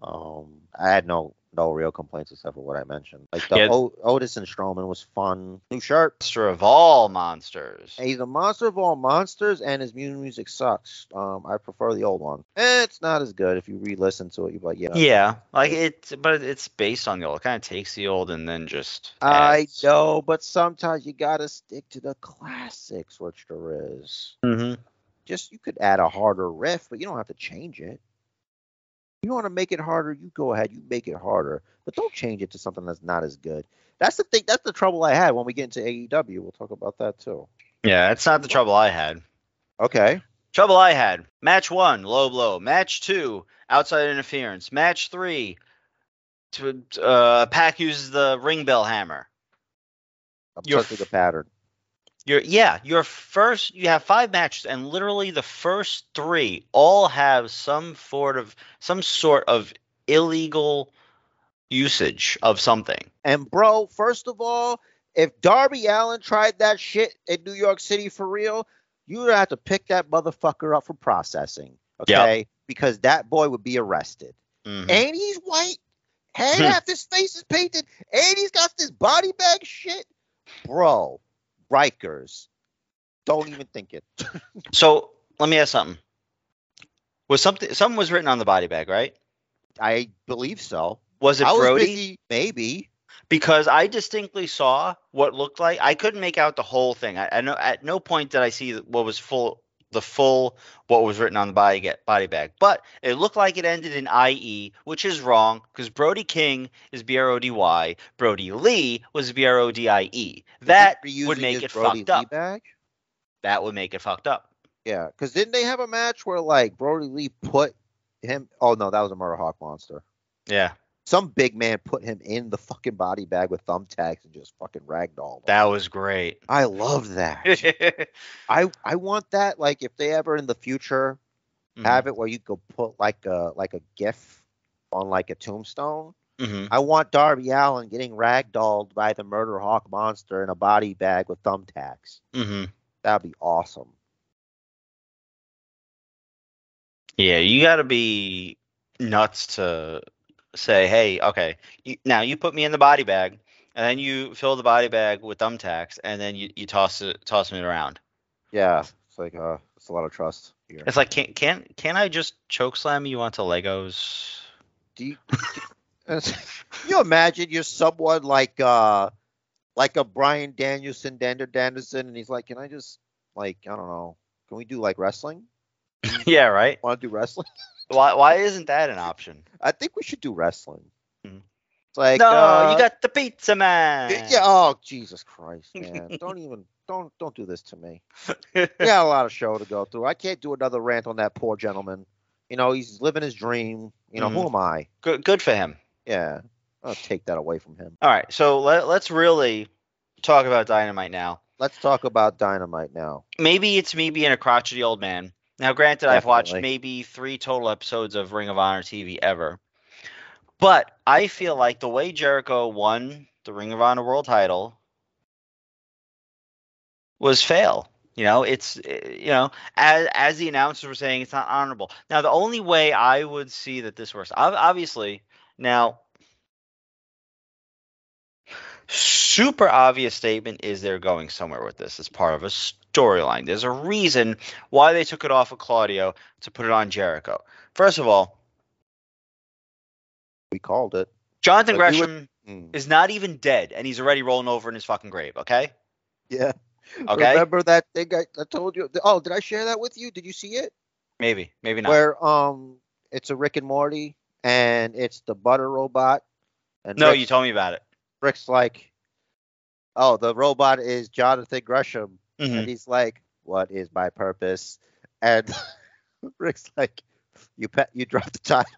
Um, I had no no real complaints except for what I mentioned. Like the Yeah. o- Otis and Strowman was fun. New shirt. Monster of all monsters. He's a monster of all monsters, and his mu- music sucks. Um, I prefer the old one. Eh, it's not as good if you re-listen to it. You're like, yeah, Yeah, like it, but it's based on the old. It kind of takes the old and then just. I know, but sometimes you gotta stick to the classics, which there is. Mm-hmm. Just you could add a harder riff, but you don't have to change it. You want to make it harder, you go ahead, you make it harder, but don't change it to something that's not as good. That's the thing. That's the trouble I had when we get into AEW. We'll talk about that too. Yeah, it's not the trouble I had. Okay. Trouble I had. Match one, low blow. Match two, outside interference. Match three, to, uh, PAC uses the ring bell hammer. I'm Your touching the pattern. Your yeah, your first you have five matches, and literally the first three all have some sort of some sort of illegal usage of something. And bro, first of all, if Darby Allin tried that shit in New York City for real, you would have to pick that motherfucker up for processing. Okay? Because that boy would be arrested. Mhm. And he's white. And half his face is painted. And he's got this body bag shit. Bro, Rikers. Don't even think it. So let me ask something. Was something something was written on the body bag, right? I believe so. Was it I Brody? busy, maybe. because I distinctly saw what looked like. I couldn't make out the whole thing. I, I know at no point did I see what was full, the full what was written on the body get, body bag. But it looked like it ended in IE, which is wrong because Brody King is B R O D Y. Brodie Lee was B R O D I E. That would make it Brody fucked Lee up. Bag? That would make it fucked up. Yeah, because didn't they have a match where like Brodie Lee put him? Oh no, that was a Murder Hawk monster. Yeah, Some big man put him in the fucking body bag with thumbtacks and just fucking ragdolled. him. that was great. I love that. I I want that. Like if they ever in the future have it where you could put like a like a GIF on like a tombstone. Mhm. I want Darby Allin getting ragdolled by the Murder Hawk monster in a body bag with thumbtacks. Mhm. That'd be awesome. Yeah, you got to be nuts to say, hey, okay, you, now you put me in the body bag, and then you fill the body bag with thumbtacks, and then you, you toss it toss me around. Yeah, it's like uh, it's a lot of trust here. It's like, can can can I just choke slam you onto Legos? Do you, can you imagine you're someone like uh like a Bryan Danielson, Dander Danielson, and he's like, Can I just like I don't know, can we do like wrestling? yeah, right. Want to do wrestling? Why why isn't that an option? I think we should do wrestling. Mhm. It's like no, uh, you got the pizza man. yeah. Oh Jesus Christ, man! don't even don't don't do this to me. We got a lot of show to go through. I can't do another rant on that poor gentleman. You know, he's living his dream. You know, who am I? good, good for him. Yeah, I'll take that away from him. All right, so let, let's really talk about Dynamite now. Let's talk about Dynamite now. Maybe it's me being a crotchety old man. Now, granted, I've watched maybe three total episodes of Ring of Honor TV ever, but I feel like the way Jericho won the Ring of Honor World Title was fail. You know, it's uh, you know, as as the announcers were saying, it's not honorable. Now, the only way I would see that this works, obviously, now, super obvious statement is they're going somewhere with this as part of a storyline. There's a reason why they took it off of Claudio to put it on Jericho. First of all, We called it. Jonathan But Gresham Mm. is not even dead, and he's already rolling over in his fucking grave. Okay, Yeah. okay, Remember that thing I, I told you? Oh, did I share that with you? Did you see it? maybe, maybe not. Where um, it's a Rick and Morty, and it's the butter robot. And no, Rick's, you told me about it. Rick's like, oh, the robot is Jonathan Gresham, Mhm. and he's like, what is my purpose? And Rick's like, you pet, you dropped the title.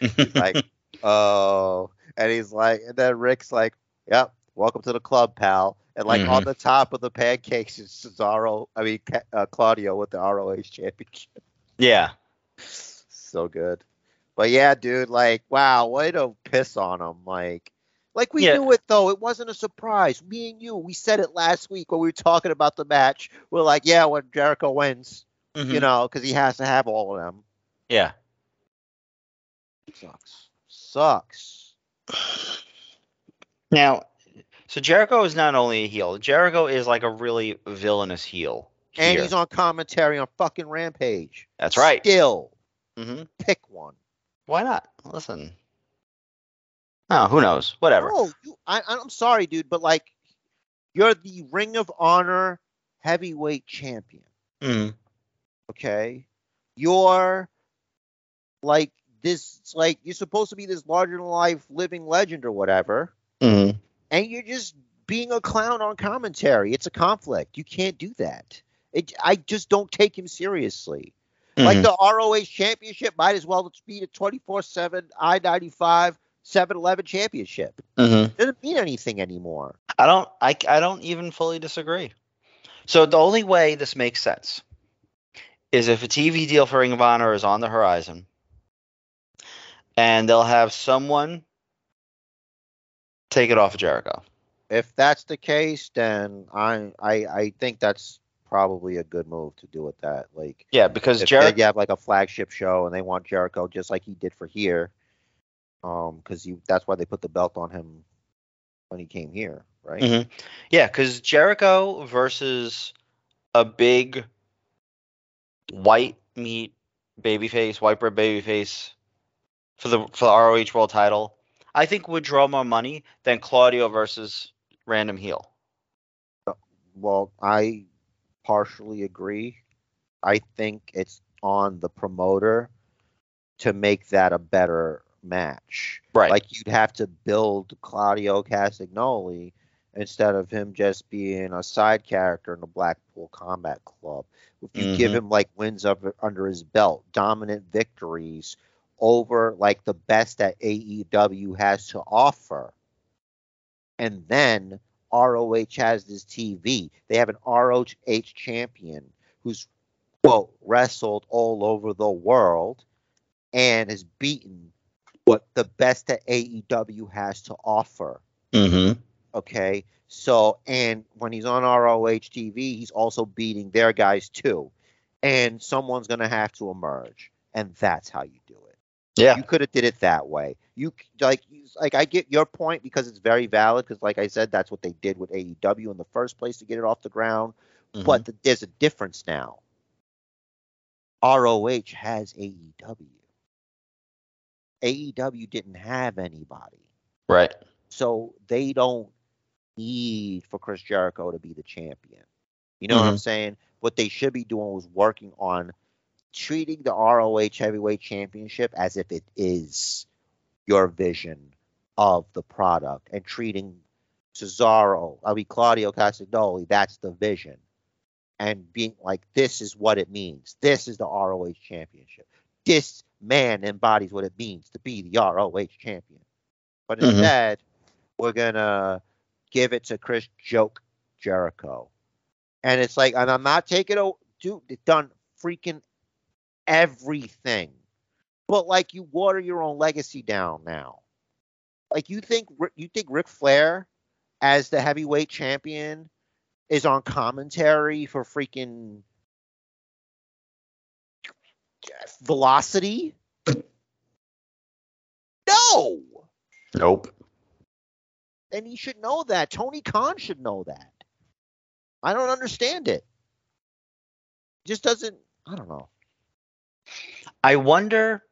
like, oh, and he's like, and then Rick's like, yep, welcome to the club, pal. And like on the top of the pancakes is Cesaro, I mean uh, Claudio with the ROH championship. yeah, so good. But yeah, dude, like, wow, way to piss on him. Like, like we Yeah. knew it though. It wasn't a surprise. Me and you, we said it last week when we were talking about the match. We're like, yeah, when Jericho wins, you Mhm. know, because he has to have all of them. yeah. Sucks. Sucks. Now, so Jericho is not only a heel. Jericho is like a really villainous heel. And here. he's on commentary on fucking Rampage. That's right. Still, hmm pick one. Why not? Listen. Oh, who knows? Whatever. No, you, I, I'm sorry, dude, but like, you're the Ring of Honor heavyweight champion. Mhm. okay you're like this like you're supposed to be this larger than life living legend or whatever Mhm. and you're just being a clown on commentary it's a conflict you can't do that it, i just don't take him seriously like Mhm. the roh championship might as well be the 24-7 i-95 7-eleven championship Mhm. doesn't mean anything anymore I don't. I, I don't even fully disagree. So the only way this makes sense is if a TV deal for Ring of Honor is on the horizon, and they'll have someone take it off of Jericho. if that's the case then i i, I think that's probably a good move to do with that like Yeah, because Jericho. they have like a flagship show and they want Jericho just like he did for here, because you that's why they put the belt on him when he came here, right? Mhm. Yeah, because Jericho versus a big white meat babyface, white bread babyface for the for the ROH World Title, I think would draw more money than Claudio versus random heel. Well, I partially agree. I think it's on the promoter to make that a better match. Right. Like you'd have to build Claudio Castagnoli instead of him just being a side character in the Blackpool Combat Club. If you give Mhm. him like wins of, under his belt, dominant victories over like the best that AEW has to offer, and then ROH has this TV. They have an ROH champion who's quote wrestled all over the world and has beaten what the best that AEW has to offer. Mm-hmm. Okay. So, and when he's on ROH TV, he's also beating their guys too. And someone's going to have to emerge. And that's how you do it. Yeah. You could have did it that way. You like, like I get your point because it's very valid. Because, like I said, that's what they did with AEW in the first place to get it off the ground. Mm-hmm. But th- there's a difference now. ROH has AEW. AEW didn't have anybody. right. So they don't need for Chris Jericho to be the champion. You know what mm-hmm. I'm saying? What they should be doing was working on treating the ROH Heavyweight Championship as if it is your vision of the product and treating Cesaro, I mean Claudio Castagnoli, that's the vision. And being like, this is what it means. This is the ROH championship. This man embodies what it means to be the ROH champion. But Mhm. instead, we're gonna give it to Chris Joke Jericho. And it's like, and I'm not taking a dude, done freaking everything. But like you water your own legacy down now. Like you think you think Ric Flair as the heavyweight champion is on commentary for freaking velocity? No. Nope. And he should know that. Tony Khan should know that. I don't understand it. Just doesn't I don't know. I wonder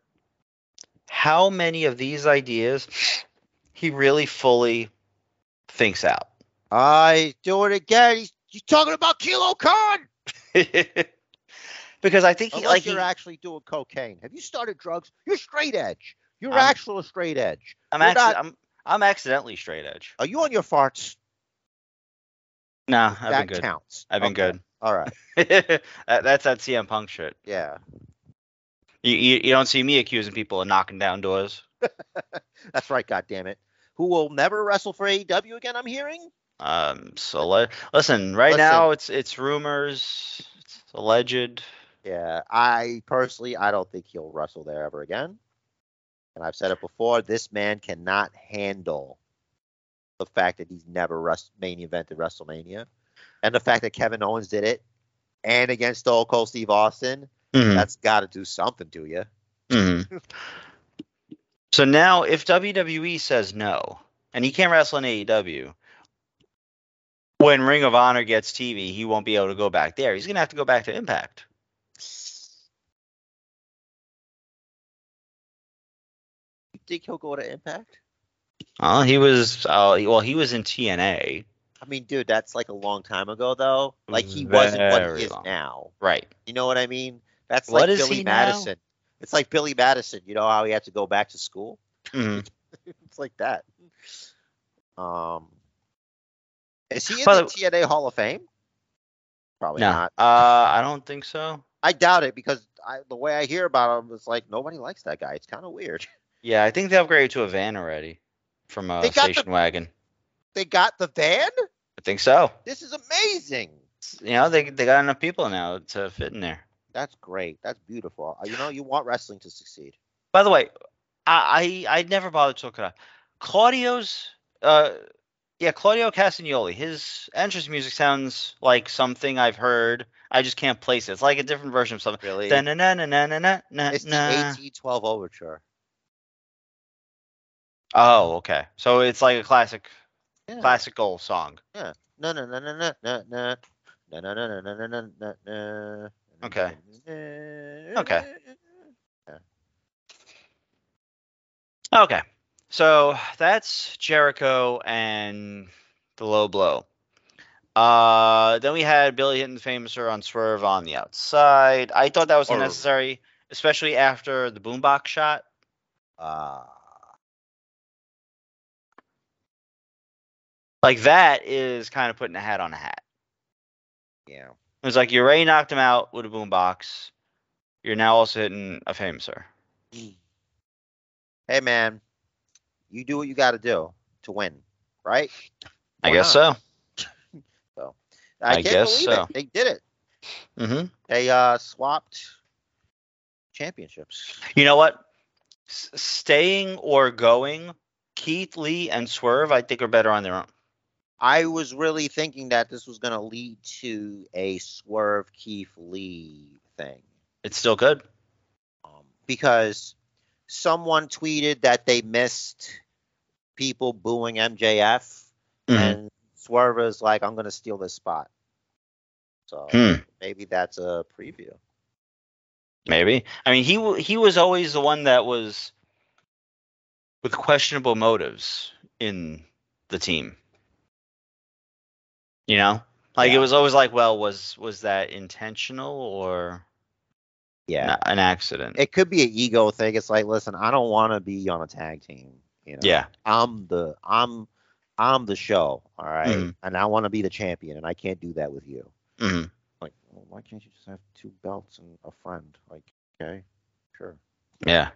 how many of these ideas he really fully thinks out. I do it again. He's, he's talking about Kilo Khan. because I think he Unless like you're actually doing cocaine. Have you started drugs? You're straight edge. You're I'm- actual straight edge. I'm, you're acci- not- I'm I'm accidentally straight edge. Are you on your farts? Nah, I've that been good. counts. I've been Okay. All right. that, that's that CM Punk shit. Yeah. You, you you don't see me accusing people of knocking down doors. That's right. God damn it. Who will never wrestle for AEW again? I'm hearing. Um, so le- listen, right Listen. now it's it's rumors, it's alleged. Yeah. I personally, I don't think he'll wrestle there ever again. And I've said it before. This man cannot handle the fact that he's never rest- main evented WrestleMania, and the fact that Kevin Owens did it, and against Stone Cold Steve Austin. Mhm. That's got to do something to you. Mhm. so now, if WWE says no, and he can't wrestle in AEW, when Ring of Honor gets TV, he won't be able to go back there. He's gonna have to go back to Impact. Think he'll go to Impact? Uh, he was, uh, well, he was in TNA, I mean, dude, that's like a long time ago, though. Like he wasn't what he is long. now. right? You know what I mean? That's What like is Billy he now? Madison. It's like Billy Madison. You know how he had to go back to school? Mhm. it's like that. Um, is he in the TNA Hall of Fame? Probably No, not. uh, I don't think so. I doubt it because I, the way I hear about him is like nobody likes that guy. It's kind of weird. Yeah, I think they upgraded to a van already from a They got the- station wagon. They got the van. I think so. This is amazing. You know, they they got enough people now to fit in there. That's great. That's beautiful. Uh, You know, you want wrestling to succeed. By the way, I I, I never bothered to look it up. Claudio's uh yeah, Claudio Castagnoli, his entrance music sounds like something I've heard. I just can't place it. It's like a different version of something. Really, Da-na-na-na-na-na-na-na. it's the 1812 Overture. Oh, okay. So it's like a classic Yeah. classical song. No, no, no, no, no, no, no. No, no, no, no, no, no, no, no. Okay. Okay. Okay. Okay. So that's Jericho and the low blow. Uh, then we had Billy hitting the famouser on Swerve on the outside. I thought that was Or- unnecessary, especially after the boombox shot. Uh, Like that is kind of putting a hat on a hat. yeah. It was like you already knocked him out with a boombox. You're now also hitting a famouser. Hey, man, you do what you got to do to win, right? I guess not? so. I, I can't guess believe so. it. They did it. hmm They uh swapped championships. You know what? S- staying or going, Keith Lee and Swerve, I think, are better on their own. I was really thinking that this was going to lead to a Swerve Keith Lee thing. It's still good. um, because someone tweeted that they missed people booing MJF, Mhm. and Swerve is like, "I'm gonna steal this spot." So Hmm. maybe that's a preview. Maybe. I mean, he he was always the one that was with questionable motives in the team. You know, like it was always like, well, was was that intentional or Yeah, an- accident? it could be an ego thing. It's like, listen, I don't want to be on a tag team, You know? Yeah. I'm the I'm I'm the show. All right? Mhm. and I want to be the champion, and I can't do that with you. hmm Like, well, why can't you just have two belts and a friend? Like, okay, sure. Yeah.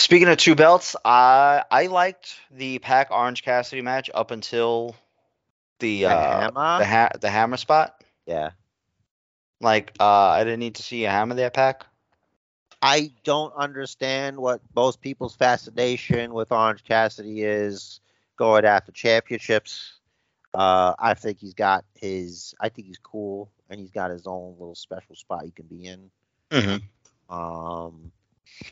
Speaking of two belts, I I liked the PAC Orange Cassidy match up until the The uh, hammer? the ha- the hammer spot. Yeah. Like uh, I didn't need to see a hammer there, PAC. I don't understand what most people's fascination with Orange Cassidy is going after championships. Uh, I think he's got his. I think he's cool, and he's got his own little special spot he can be in. Mm-hmm. Um,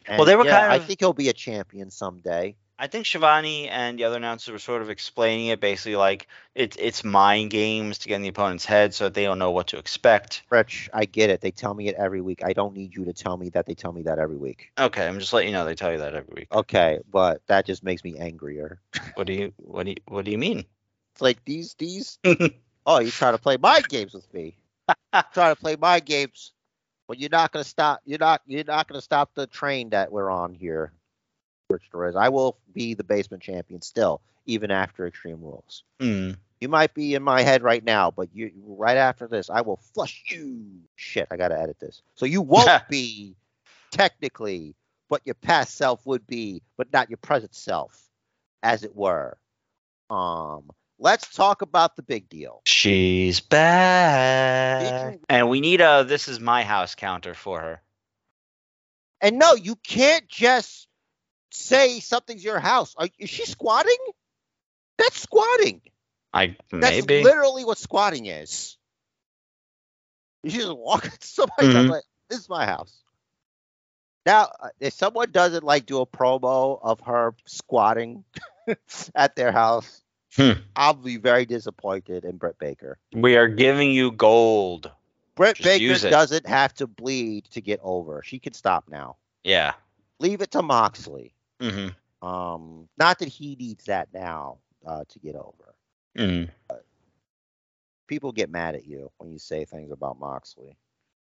Well, they were yeah, kind of. I think he'll be a champion someday. I think Schiavone and the other announcers were sort of explaining it, basically like it's it's mind games to get in the opponent's head, so that they don't know what to expect. Rich, I get it. They tell me it every week. I don't need you to tell me that they tell me that every week. Okay, I'm just letting you know they tell you that every week. Okay, but that just makes me angrier. What do you what do you what do you mean? It's like these these. oh, you try to play mind games with me. try to play mind games, but you're not gonna stop. You're not. You're not gonna stop the train that we're on here. Rich Torres. I will be the basement champion still, even after Extreme Rules. Mm. You might be in my head right now, but you right after this, I will flush you. Shit, I gotta edit this. So you won't be technically what your past self would be, but not your present self, as it were. Um, let's talk about the big deal. She's back, and we need a "This is my house" counter for her. And no, you can't just say something's your house. Are, is she squatting? That's squatting. I That's maybe. literally what squatting is. You just walk somebody's Mhm. like, this is my house. Now, uh, if someone doesn't like do a promo of her squatting at their house, Hmm. I'll be very disappointed in Britt Baker. we are giving you gold. Britt Just Baker doesn't have to bleed to get over. She can stop now. Yeah. Leave it to Moxley. hmm Um, not that he needs that now uh, to get over. mm People get mad at you when you say things about Moxley.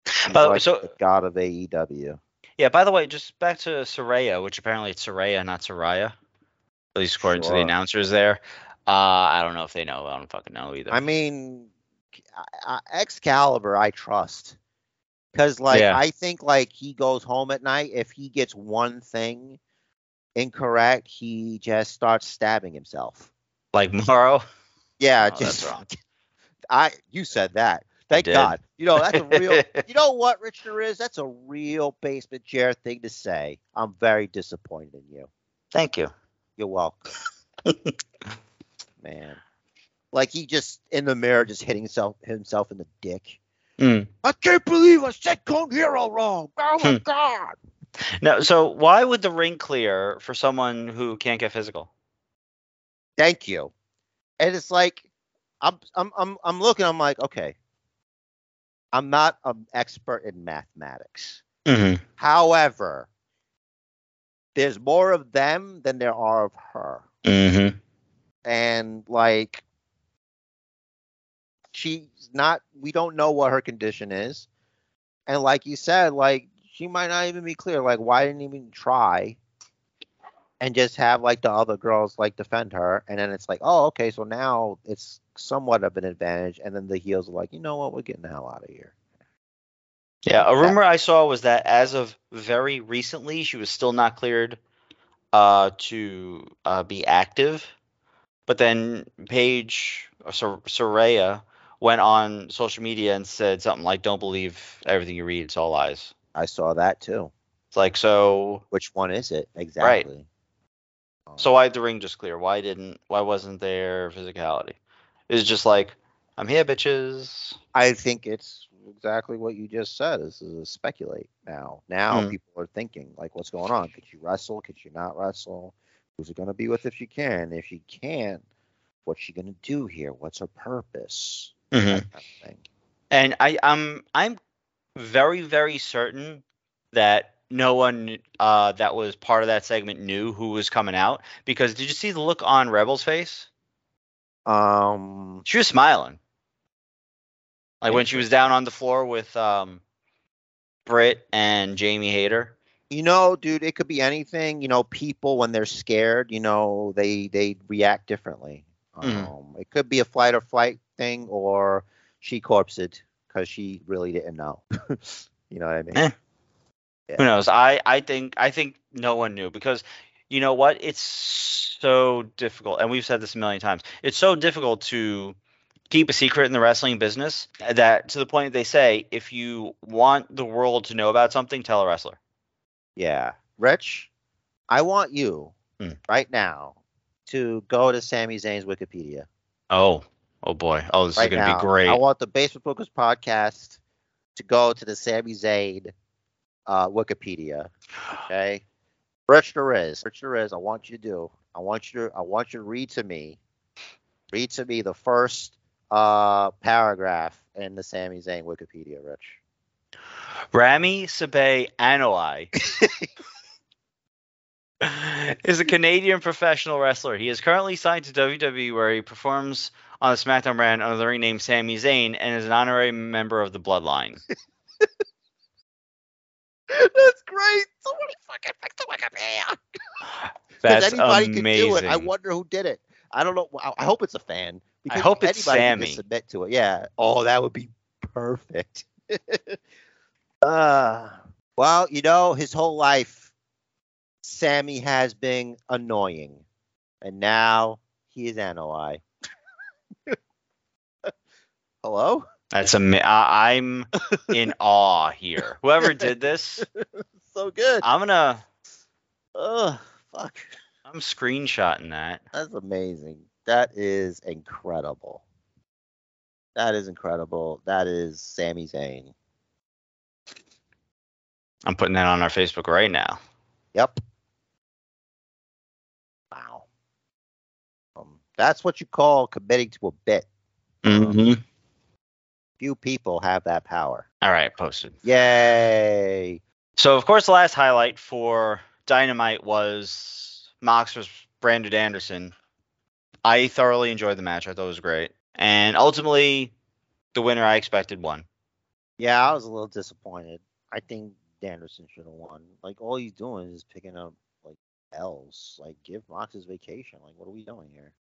He's But like so the god of AEW. yeah. By the way, just back to Soraya, which apparently it's Soraya, not Soraya. At least according to the announcers there. Uh, I don't know if they know. I don't fucking know either. I mean, Excalibur, I trust. Because, like, Yeah. I think, like, he goes home at night. If he gets one thing incorrect, he just starts stabbing himself. like Morrow. Yeah, Oh, just. wrong. I you said that. Thank. God. You know that's a real. you know what, Richard is? That's a real basement chair thing to say. I'm very disappointed in you. Thank you. You're welcome, man. Like he just in the mirror, just hitting himself himself in the dick. Mm. I can't believe I said Cone Hero wrong. Oh my Hmm. God. No, so why would the ring clear for someone who can't get physical? Thank you. And it's like I'm I'm I'm I'm looking. I'm like, okay. I'm not an expert in mathematics. Mm-hmm. However, there's more of them than there are of her. Mm-hmm. And like she's not we don't know what her condition is. And like you said, like she might not even be clear. Like, why didn't you even try? And just have like the other girls like defend her, and then it's like, oh, okay, so now it's somewhat of an advantage. And then the heels are like, you know what, we're getting the hell out of here. Yeah, a rumor I saw was that as of very recently, she was still not cleared uh, to uh, be active. But then Paige or Sor- Soraya went on social media and said something like, "Don't believe everything you read; it's all lies." I saw that too. It's like so. Which one is it exactly? Um, So why did the ring just clear? Why didn't? Why wasn't there physicality? It's just like, I'm here, bitches. I think it's exactly what you just said. This is a speculate now. Now Hmm. people are thinking like, what's going on? Could she wrestle? Could she not wrestle? Who's it going to be with if she can? If she can't, what's she going to do here? What's her purpose? That kind of. And I, I'm I'm very very certain that no one uh, that was part of that segment knew who was coming out because did you see the look on Rebel's face? Um, She was smiling, like when she was down on the floor with um, Britt and Jamie Hayter. You know, dude, it could be anything. You know, people when they're scared, you know, they they react differently. Mhm. Um, it could be a flight or flight thing, or she corpsed because she really didn't know. you know what I mean? Eh. Yeah. Who knows? I I think I think no one knew because you know what? It's so difficult, and we've said this a million times. It's so difficult to keep a secret in the wrestling business that to the point they say if you want the world to know about something, tell a wrestler. Yeah. Rich, I want you Hmm. right now to go to Sami Zayn's Wikipedia. Oh, oh boy. Oh, this right is going to be great. I want the Basement Bookers podcast to go to the Sami Zayn uh, Wikipedia. Okay. Rich the Riz. Rich the Riz, I want you to do. I want you to I want you to read to me. Read to me the first uh paragraph in the Sami Zayn Wikipedia, Rich. Rami Sebei Anoa'i is a Canadian professional wrestler. He is currently signed to WWE where he performs on the SmackDown brand under the ring name Sami Zayn and is an honorary member of the Bloodline. That's great. Somebody fucking fix the Wikipedia. That's anybody amazing. can do it. I wonder who did it. I don't know. I, I hope it's a fan. Because hope it's Sami. submit to it. Yeah. Oh, that would be perfect. uh, well, you know, his whole life, Sami has been annoying, and now he is Anoa'i. Hello. That's a. I, I'm in awe here. Whoever did this, So good. I'm gonna. Oh, fuck. I'm screenshotting that. That's amazing. That is incredible. That is incredible. That is Sami Zayn. I'm putting that on our Facebook right now. Yep. Wow. Um, that's what you call committing to a bit. Mm-hmm. Few people have that power. All right, posted. Yay! So, of course, the last highlight for Dynamite was Mox versus Bryan Danielson. I thoroughly enjoyed the match. I thought it was great. And ultimately, the winner I expected won. Yeah, I was a little disappointed. I think Danielson should have won. Like all he's doing is picking up like L's. Like give Mox his vacation. Like what are we doing here?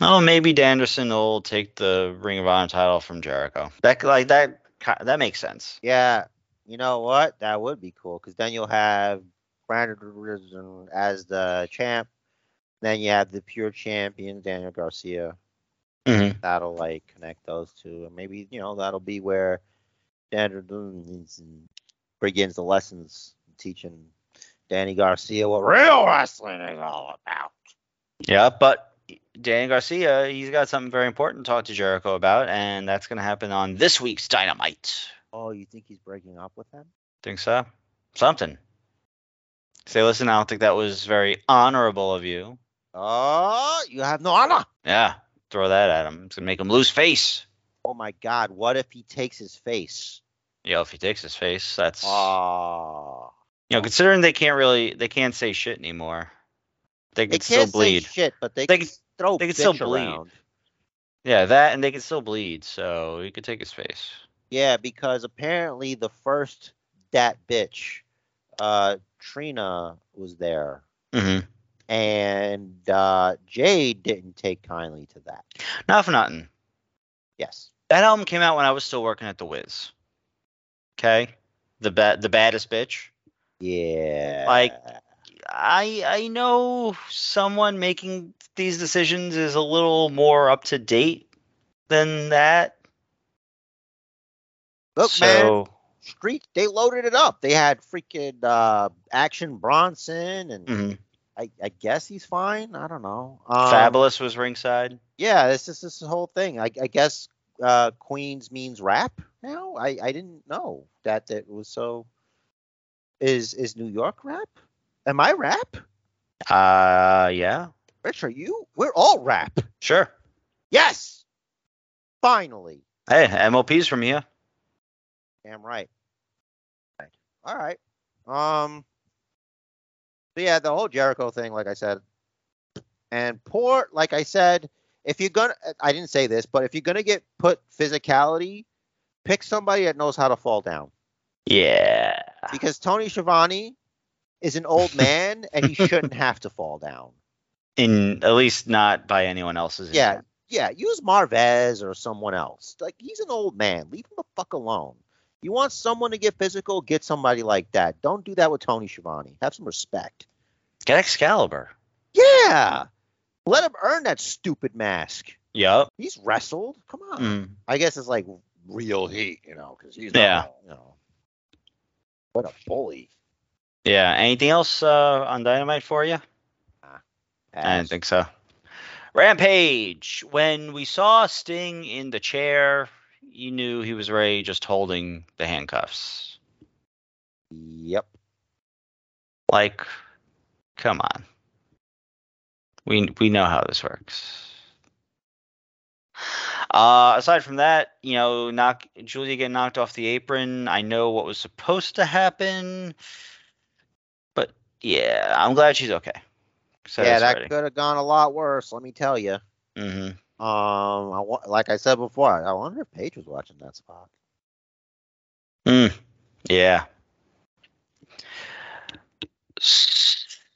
Oh, maybe Danielson will take the Ring of Honor title from Jericho. That like that that makes sense. Yeah, you know what? That would be cool because then you'll have Bryan as the champ. Then you have the pure champion Daniel Garcia. Mm-hmm. That'll like connect those two, and maybe you know that'll be where Danielson begins the lessons teaching Danny Garcia what real wrestling is all about. Yeah, but Danny Garcia, he's got something very important to talk to Jericho about, and that's going to happen on this week's Dynamite. Oh, you think he's breaking up with them? Think so? Something. Say, listen, I don't think that was very honorable of you. Oh, you have no honor. Yeah, throw that at him. It's gonna make him lose face. Oh my God, what if he takes his face? Yeah, if he takes his face, that's Oh. you know, considering they can't really they can't say shit anymore. They They can still can't bleed. say shit, but they, They can can- throw they can still bleed. around. Yeah, that and they can still bleed, so he could take his face. Yeah, because apparently the first that bitch, uh, Trina was there, Mm-hmm. and uh, Jade didn't take kindly to that. Not for nothing. Yes. That album came out when I was still working at the Wiz. Okay, the bad, the baddest bitch. Yeah. Like- I I know someone making these decisions is a little more up to date than that. look, man, Street they loaded it up. They had freaking uh, Action Bronson, and mhm. I, I guess he's fine. I don't know. Um, Fabolous was ringside. Yeah, this is this whole thing. I, I guess uh, Queens means rap now. I, I didn't know that that was so. Is is New York rap? Am I rap? Uh, yeah, Rich, are you? We're all rap. sure. Yes. Finally. Hey, MOP's from here. Damn right. Right. All right. Um. So yeah, the whole Jericho thing, like I said, and poor, like I said, if you're gonna, I didn't say this, but if you're gonna get put physicality, pick somebody that knows how to fall down. Yeah. Because Tony Schiavone is an old man and he shouldn't have to fall down. In at least not by anyone else's. Yeah, intent. yeah. Use Marvez or someone else. Like he's an old man. Leave him the fuck alone. You want someone to get physical? Get somebody like that. Don't do that with Tony Schiavone. Have some respect. Get Excalibur. Yeah. Let him earn that stupid mask. Yep. He's wrestled. Come on. Mm. I guess it's like real heat, you know, because he's Yeah. not, you know. What a bully. Yeah. Anything else uh, on Dynamite for you? I Ass. didn't think so. Rampage. When we saw Sting in the chair, you knew he was ready, just holding the handcuffs. Yep. Like, come on. We we know how this works. Uh, aside from that, you know, knock Julia getting knocked off the apron. I know what was supposed to happen, but yeah, I'm glad she's okay. yeah, that could have gone a lot worse. Let me tell you. Mm-hmm. Um, I wa- like I said before, I wonder if Paige was watching that spot. Mm, yeah.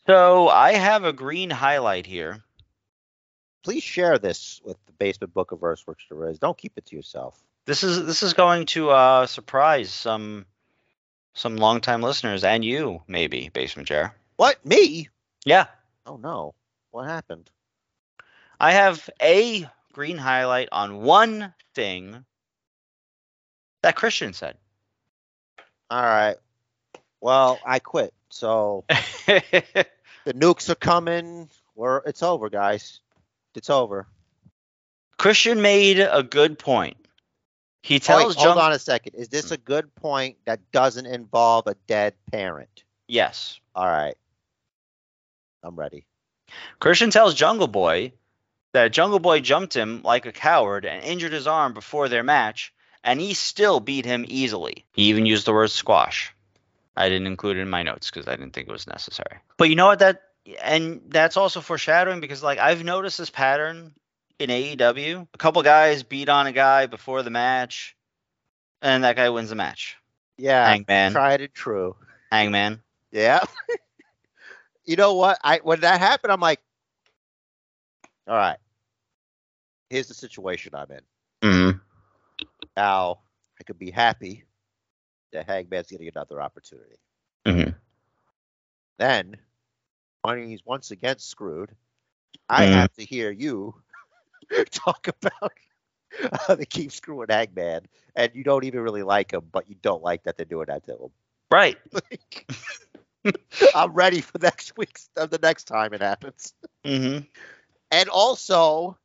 So I have a green highlight here. Please share this with the Basement Book of Verse which there is. Don't keep it to yourself. This is this is going to uh, surprise some some longtime listeners and you, maybe, Basement Chair. What? Me? Yeah. Oh no. What happened? I have a green highlight on one thing that Christian said. All right. Well, I quit. So the nukes are coming. We're it's over, guys. It's over. Christian made a good point. He Oh, wait, tells hold Jung- on a second. Is this a good point that doesn't involve a dead parent? Yes. All right. I'm ready. Christian tells Jungle Boy that Jungle Boy jumped him like a coward and injured his arm before their match, and he still beat him easily. He even used the word squash. I didn't include it in my notes because I didn't think it was necessary. But you know what? That and that's also foreshadowing because like I've noticed this pattern in AEW. A couple guys beat on a guy before the match, and that guy wins the match. Yeah. Hangman. Tried and true. Hangman. Yeah. you know what? I when that happened, I'm like, all right. Here's the situation I'm in. Mm-hmm. Now I could be happy that Hangman's getting another opportunity. Mhm. Then, when he's once again screwed, I Mhm. have to hear you talk about how they keep screwing Hangman, and you don't even really like him, but you don't like that they're doing that to him. Right. I'm ready for next week's uh, the next time it happens. Mm-hmm. And also,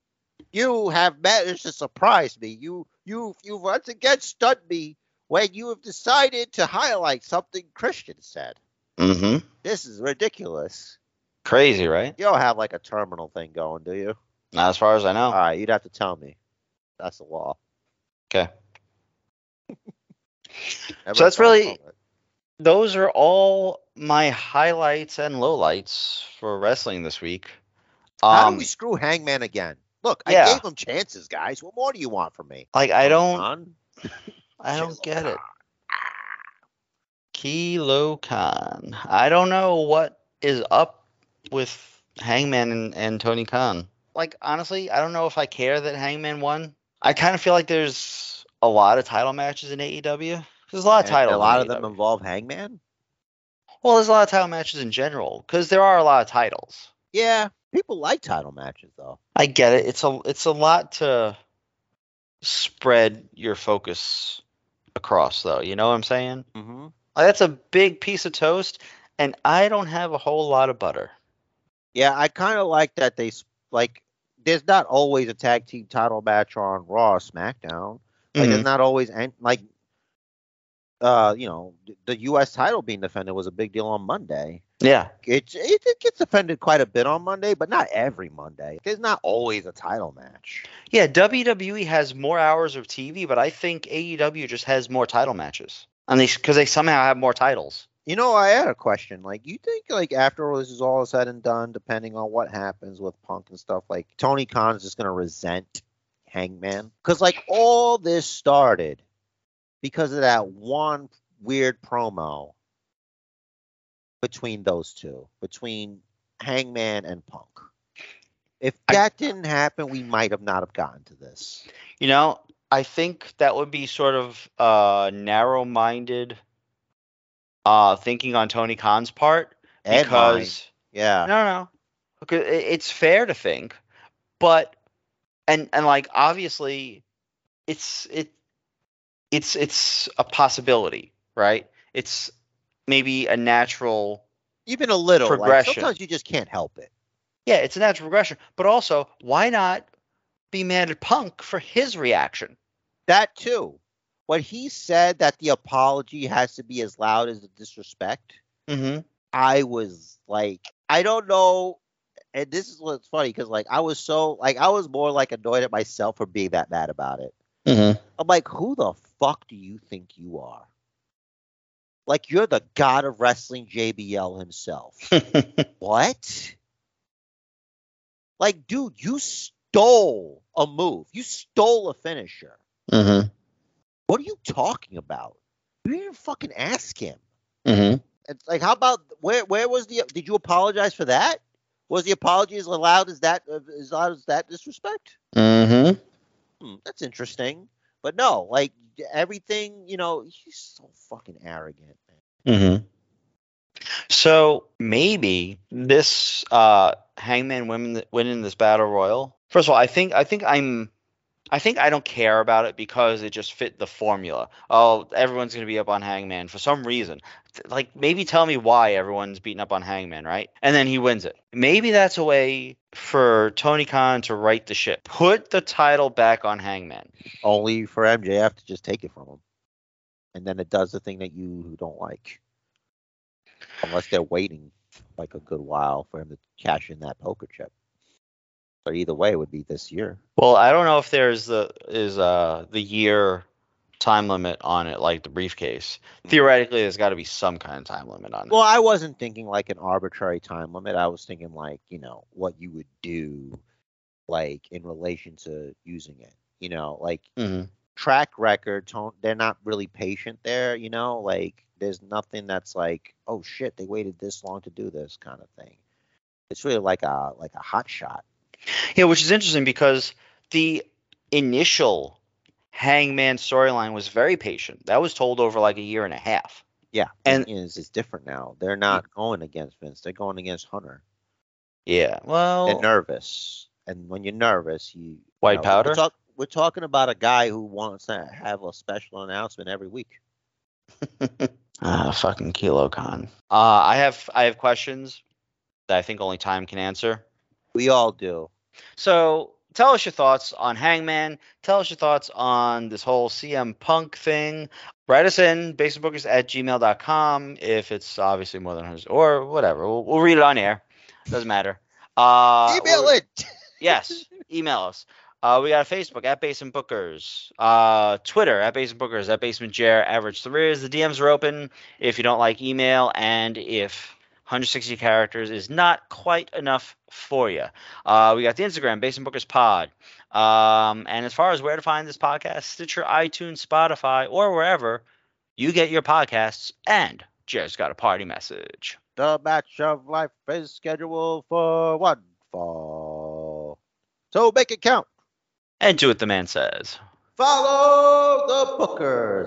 you have managed to surprise me. You you you once again stunned me when you have decided to highlight something Christian said. Mm-hmm. This is ridiculous. Crazy, right? You don't have like a terminal thing going, do you? Not as far as I know. All right, you'd have to tell me. That's the law. Okay. So that's really- Those are all my highlights and lowlights for wrestling this week. How Um, do we screw Hangman again? Look, yeah. I gave him chances, guys. What more do you want from me? like I don't, on. I don't get it. Kilo Khan. I don't know what is up with Hangman and, and Tony Khan. Like honestly, I don't know if I care that Hangman won. I kind of feel like there's a lot of title matches in AEW. There's a lot of And titles. A lot in of them involve Hangman. Well, there's a lot of title matches in general because there are a lot of titles. Yeah, people like title matches though. I get it. It's a it's a lot to spread your focus across, though. You know what I'm saying? Mm-hmm. That's a big piece of toast, and I don't have a whole lot of butter. Yeah, I kind of like that they like. There's not always a tag team title match on Raw, or SmackDown. Like, Mhm. there's not always and like. Uh, you know, the U.S. title being defended was a big deal on Monday. Yeah, It, it it gets defended quite a bit on Monday, but not every Monday. There's not always a title match. yeah. WWE has more hours of TV, but I think AEW just has more title matches, and they because they somehow have more titles. You know, I had a question. Like, you think like after all this is all said and done, depending on what happens with Punk and stuff, like Tony Khan's just gonna resent Hangman? Because like all this started because of that one weird promo between those two, between Hangman and Punk. If I- that didn't happen, we might have not have gotten to this. You know, I think that would be sort of uh, narrow-minded uh, thinking on Tony Khan's part because yeah, no, no, because it's fair to think, but and and like obviously, it's it it's it's a possibility, right? It's maybe a natural even a little. Like, Progression. sometimes you just can't help it. Yeah, it's a natural progression. But also, why not be mad at Punk for his reaction? That too. When he said that the apology has to be as loud as the disrespect, Mm-hmm. I was like, I don't know. And this is what's funny because like I was so like I was more like annoyed at myself for being that mad about it. Mm-hmm. I'm like, who the fuck do you think you are? Like you're the god of wrestling, JBL himself. what? Like, dude, you stole a move. You stole a finisher. mm-hmm. What are you talking about? You didn't even fucking ask him. Mm-hmm. It's like, how about where? Where was the? Did you apologize for that? Was the apology as loud as that? As loud as that disrespect? Mm-hmm. Hmm, that's interesting. But no, like everything, you know, he's so fucking arrogant. Man. Mm-hmm. So maybe this uh, Hangman women winning this battle royal. First of all, I think I think I'm I think I don't care about it because it just fit the formula. Oh, everyone's gonna be up on Hangman for some reason. Like maybe tell me why everyone's beating up on Hangman, right? And then he wins it. Maybe that's a way for Tony Khan to right the ship. Put the title back on Hangman. Only for MJF to just take it from him, and then it does the thing that you don't like, unless they're waiting like a good while for him to cash in that poker chip. So either way, it would be this year. Well, I don't know if there's the is uh the year time limit on it like the briefcase. Theoretically, there's got to be some kind of time limit on it. Well, I wasn't thinking like an arbitrary time limit. I was thinking like, you know, what you would do like in relation to using it. You know, like Mhm. track record, tone, they're not really patient there, you know, like there's nothing that's like, oh shit, they waited this long to do this kind of thing. It's really like a like a hot shot. Yeah, which is interesting because the initial Hangman storyline was very patient. That was told over like a year and a half. Yeah. And- is it's different now. They're not going against Vince. They're going against Hunter. Yeah. Well, they're nervous. And when you're nervous, you white you know, powder. We're, talk, we're talking about a guy who wants to have a special announcement every week. ah, fucking Kilo Khan. Uh, I have I have questions that I think only time can answer. We all do. So tell us your thoughts on Hangman. Tell us your thoughts on this whole CM Punk thing. Write us in, basebookers at gmail.com if it's obviously more than 100 or whatever. We'll, we'll read it on air. Doesn't matter. Uh, Email it. Yes, email us. Uh, we got a Facebook at Basement Bookers, uh, Twitter at Basement Bookers, at Basement Jer, Average Three. The DMs are open if you don't like email and if 160 characters is not quite enough for you. Uh, we got the Instagram, Basement Bookers Pod. Um, and as far as where to find this podcast, Stitcher, iTunes, Spotify, or wherever you get your podcasts. And Jer's got a party message. The match of life is scheduled for one fall. So make it count. And do what the man says. Follow the bookers.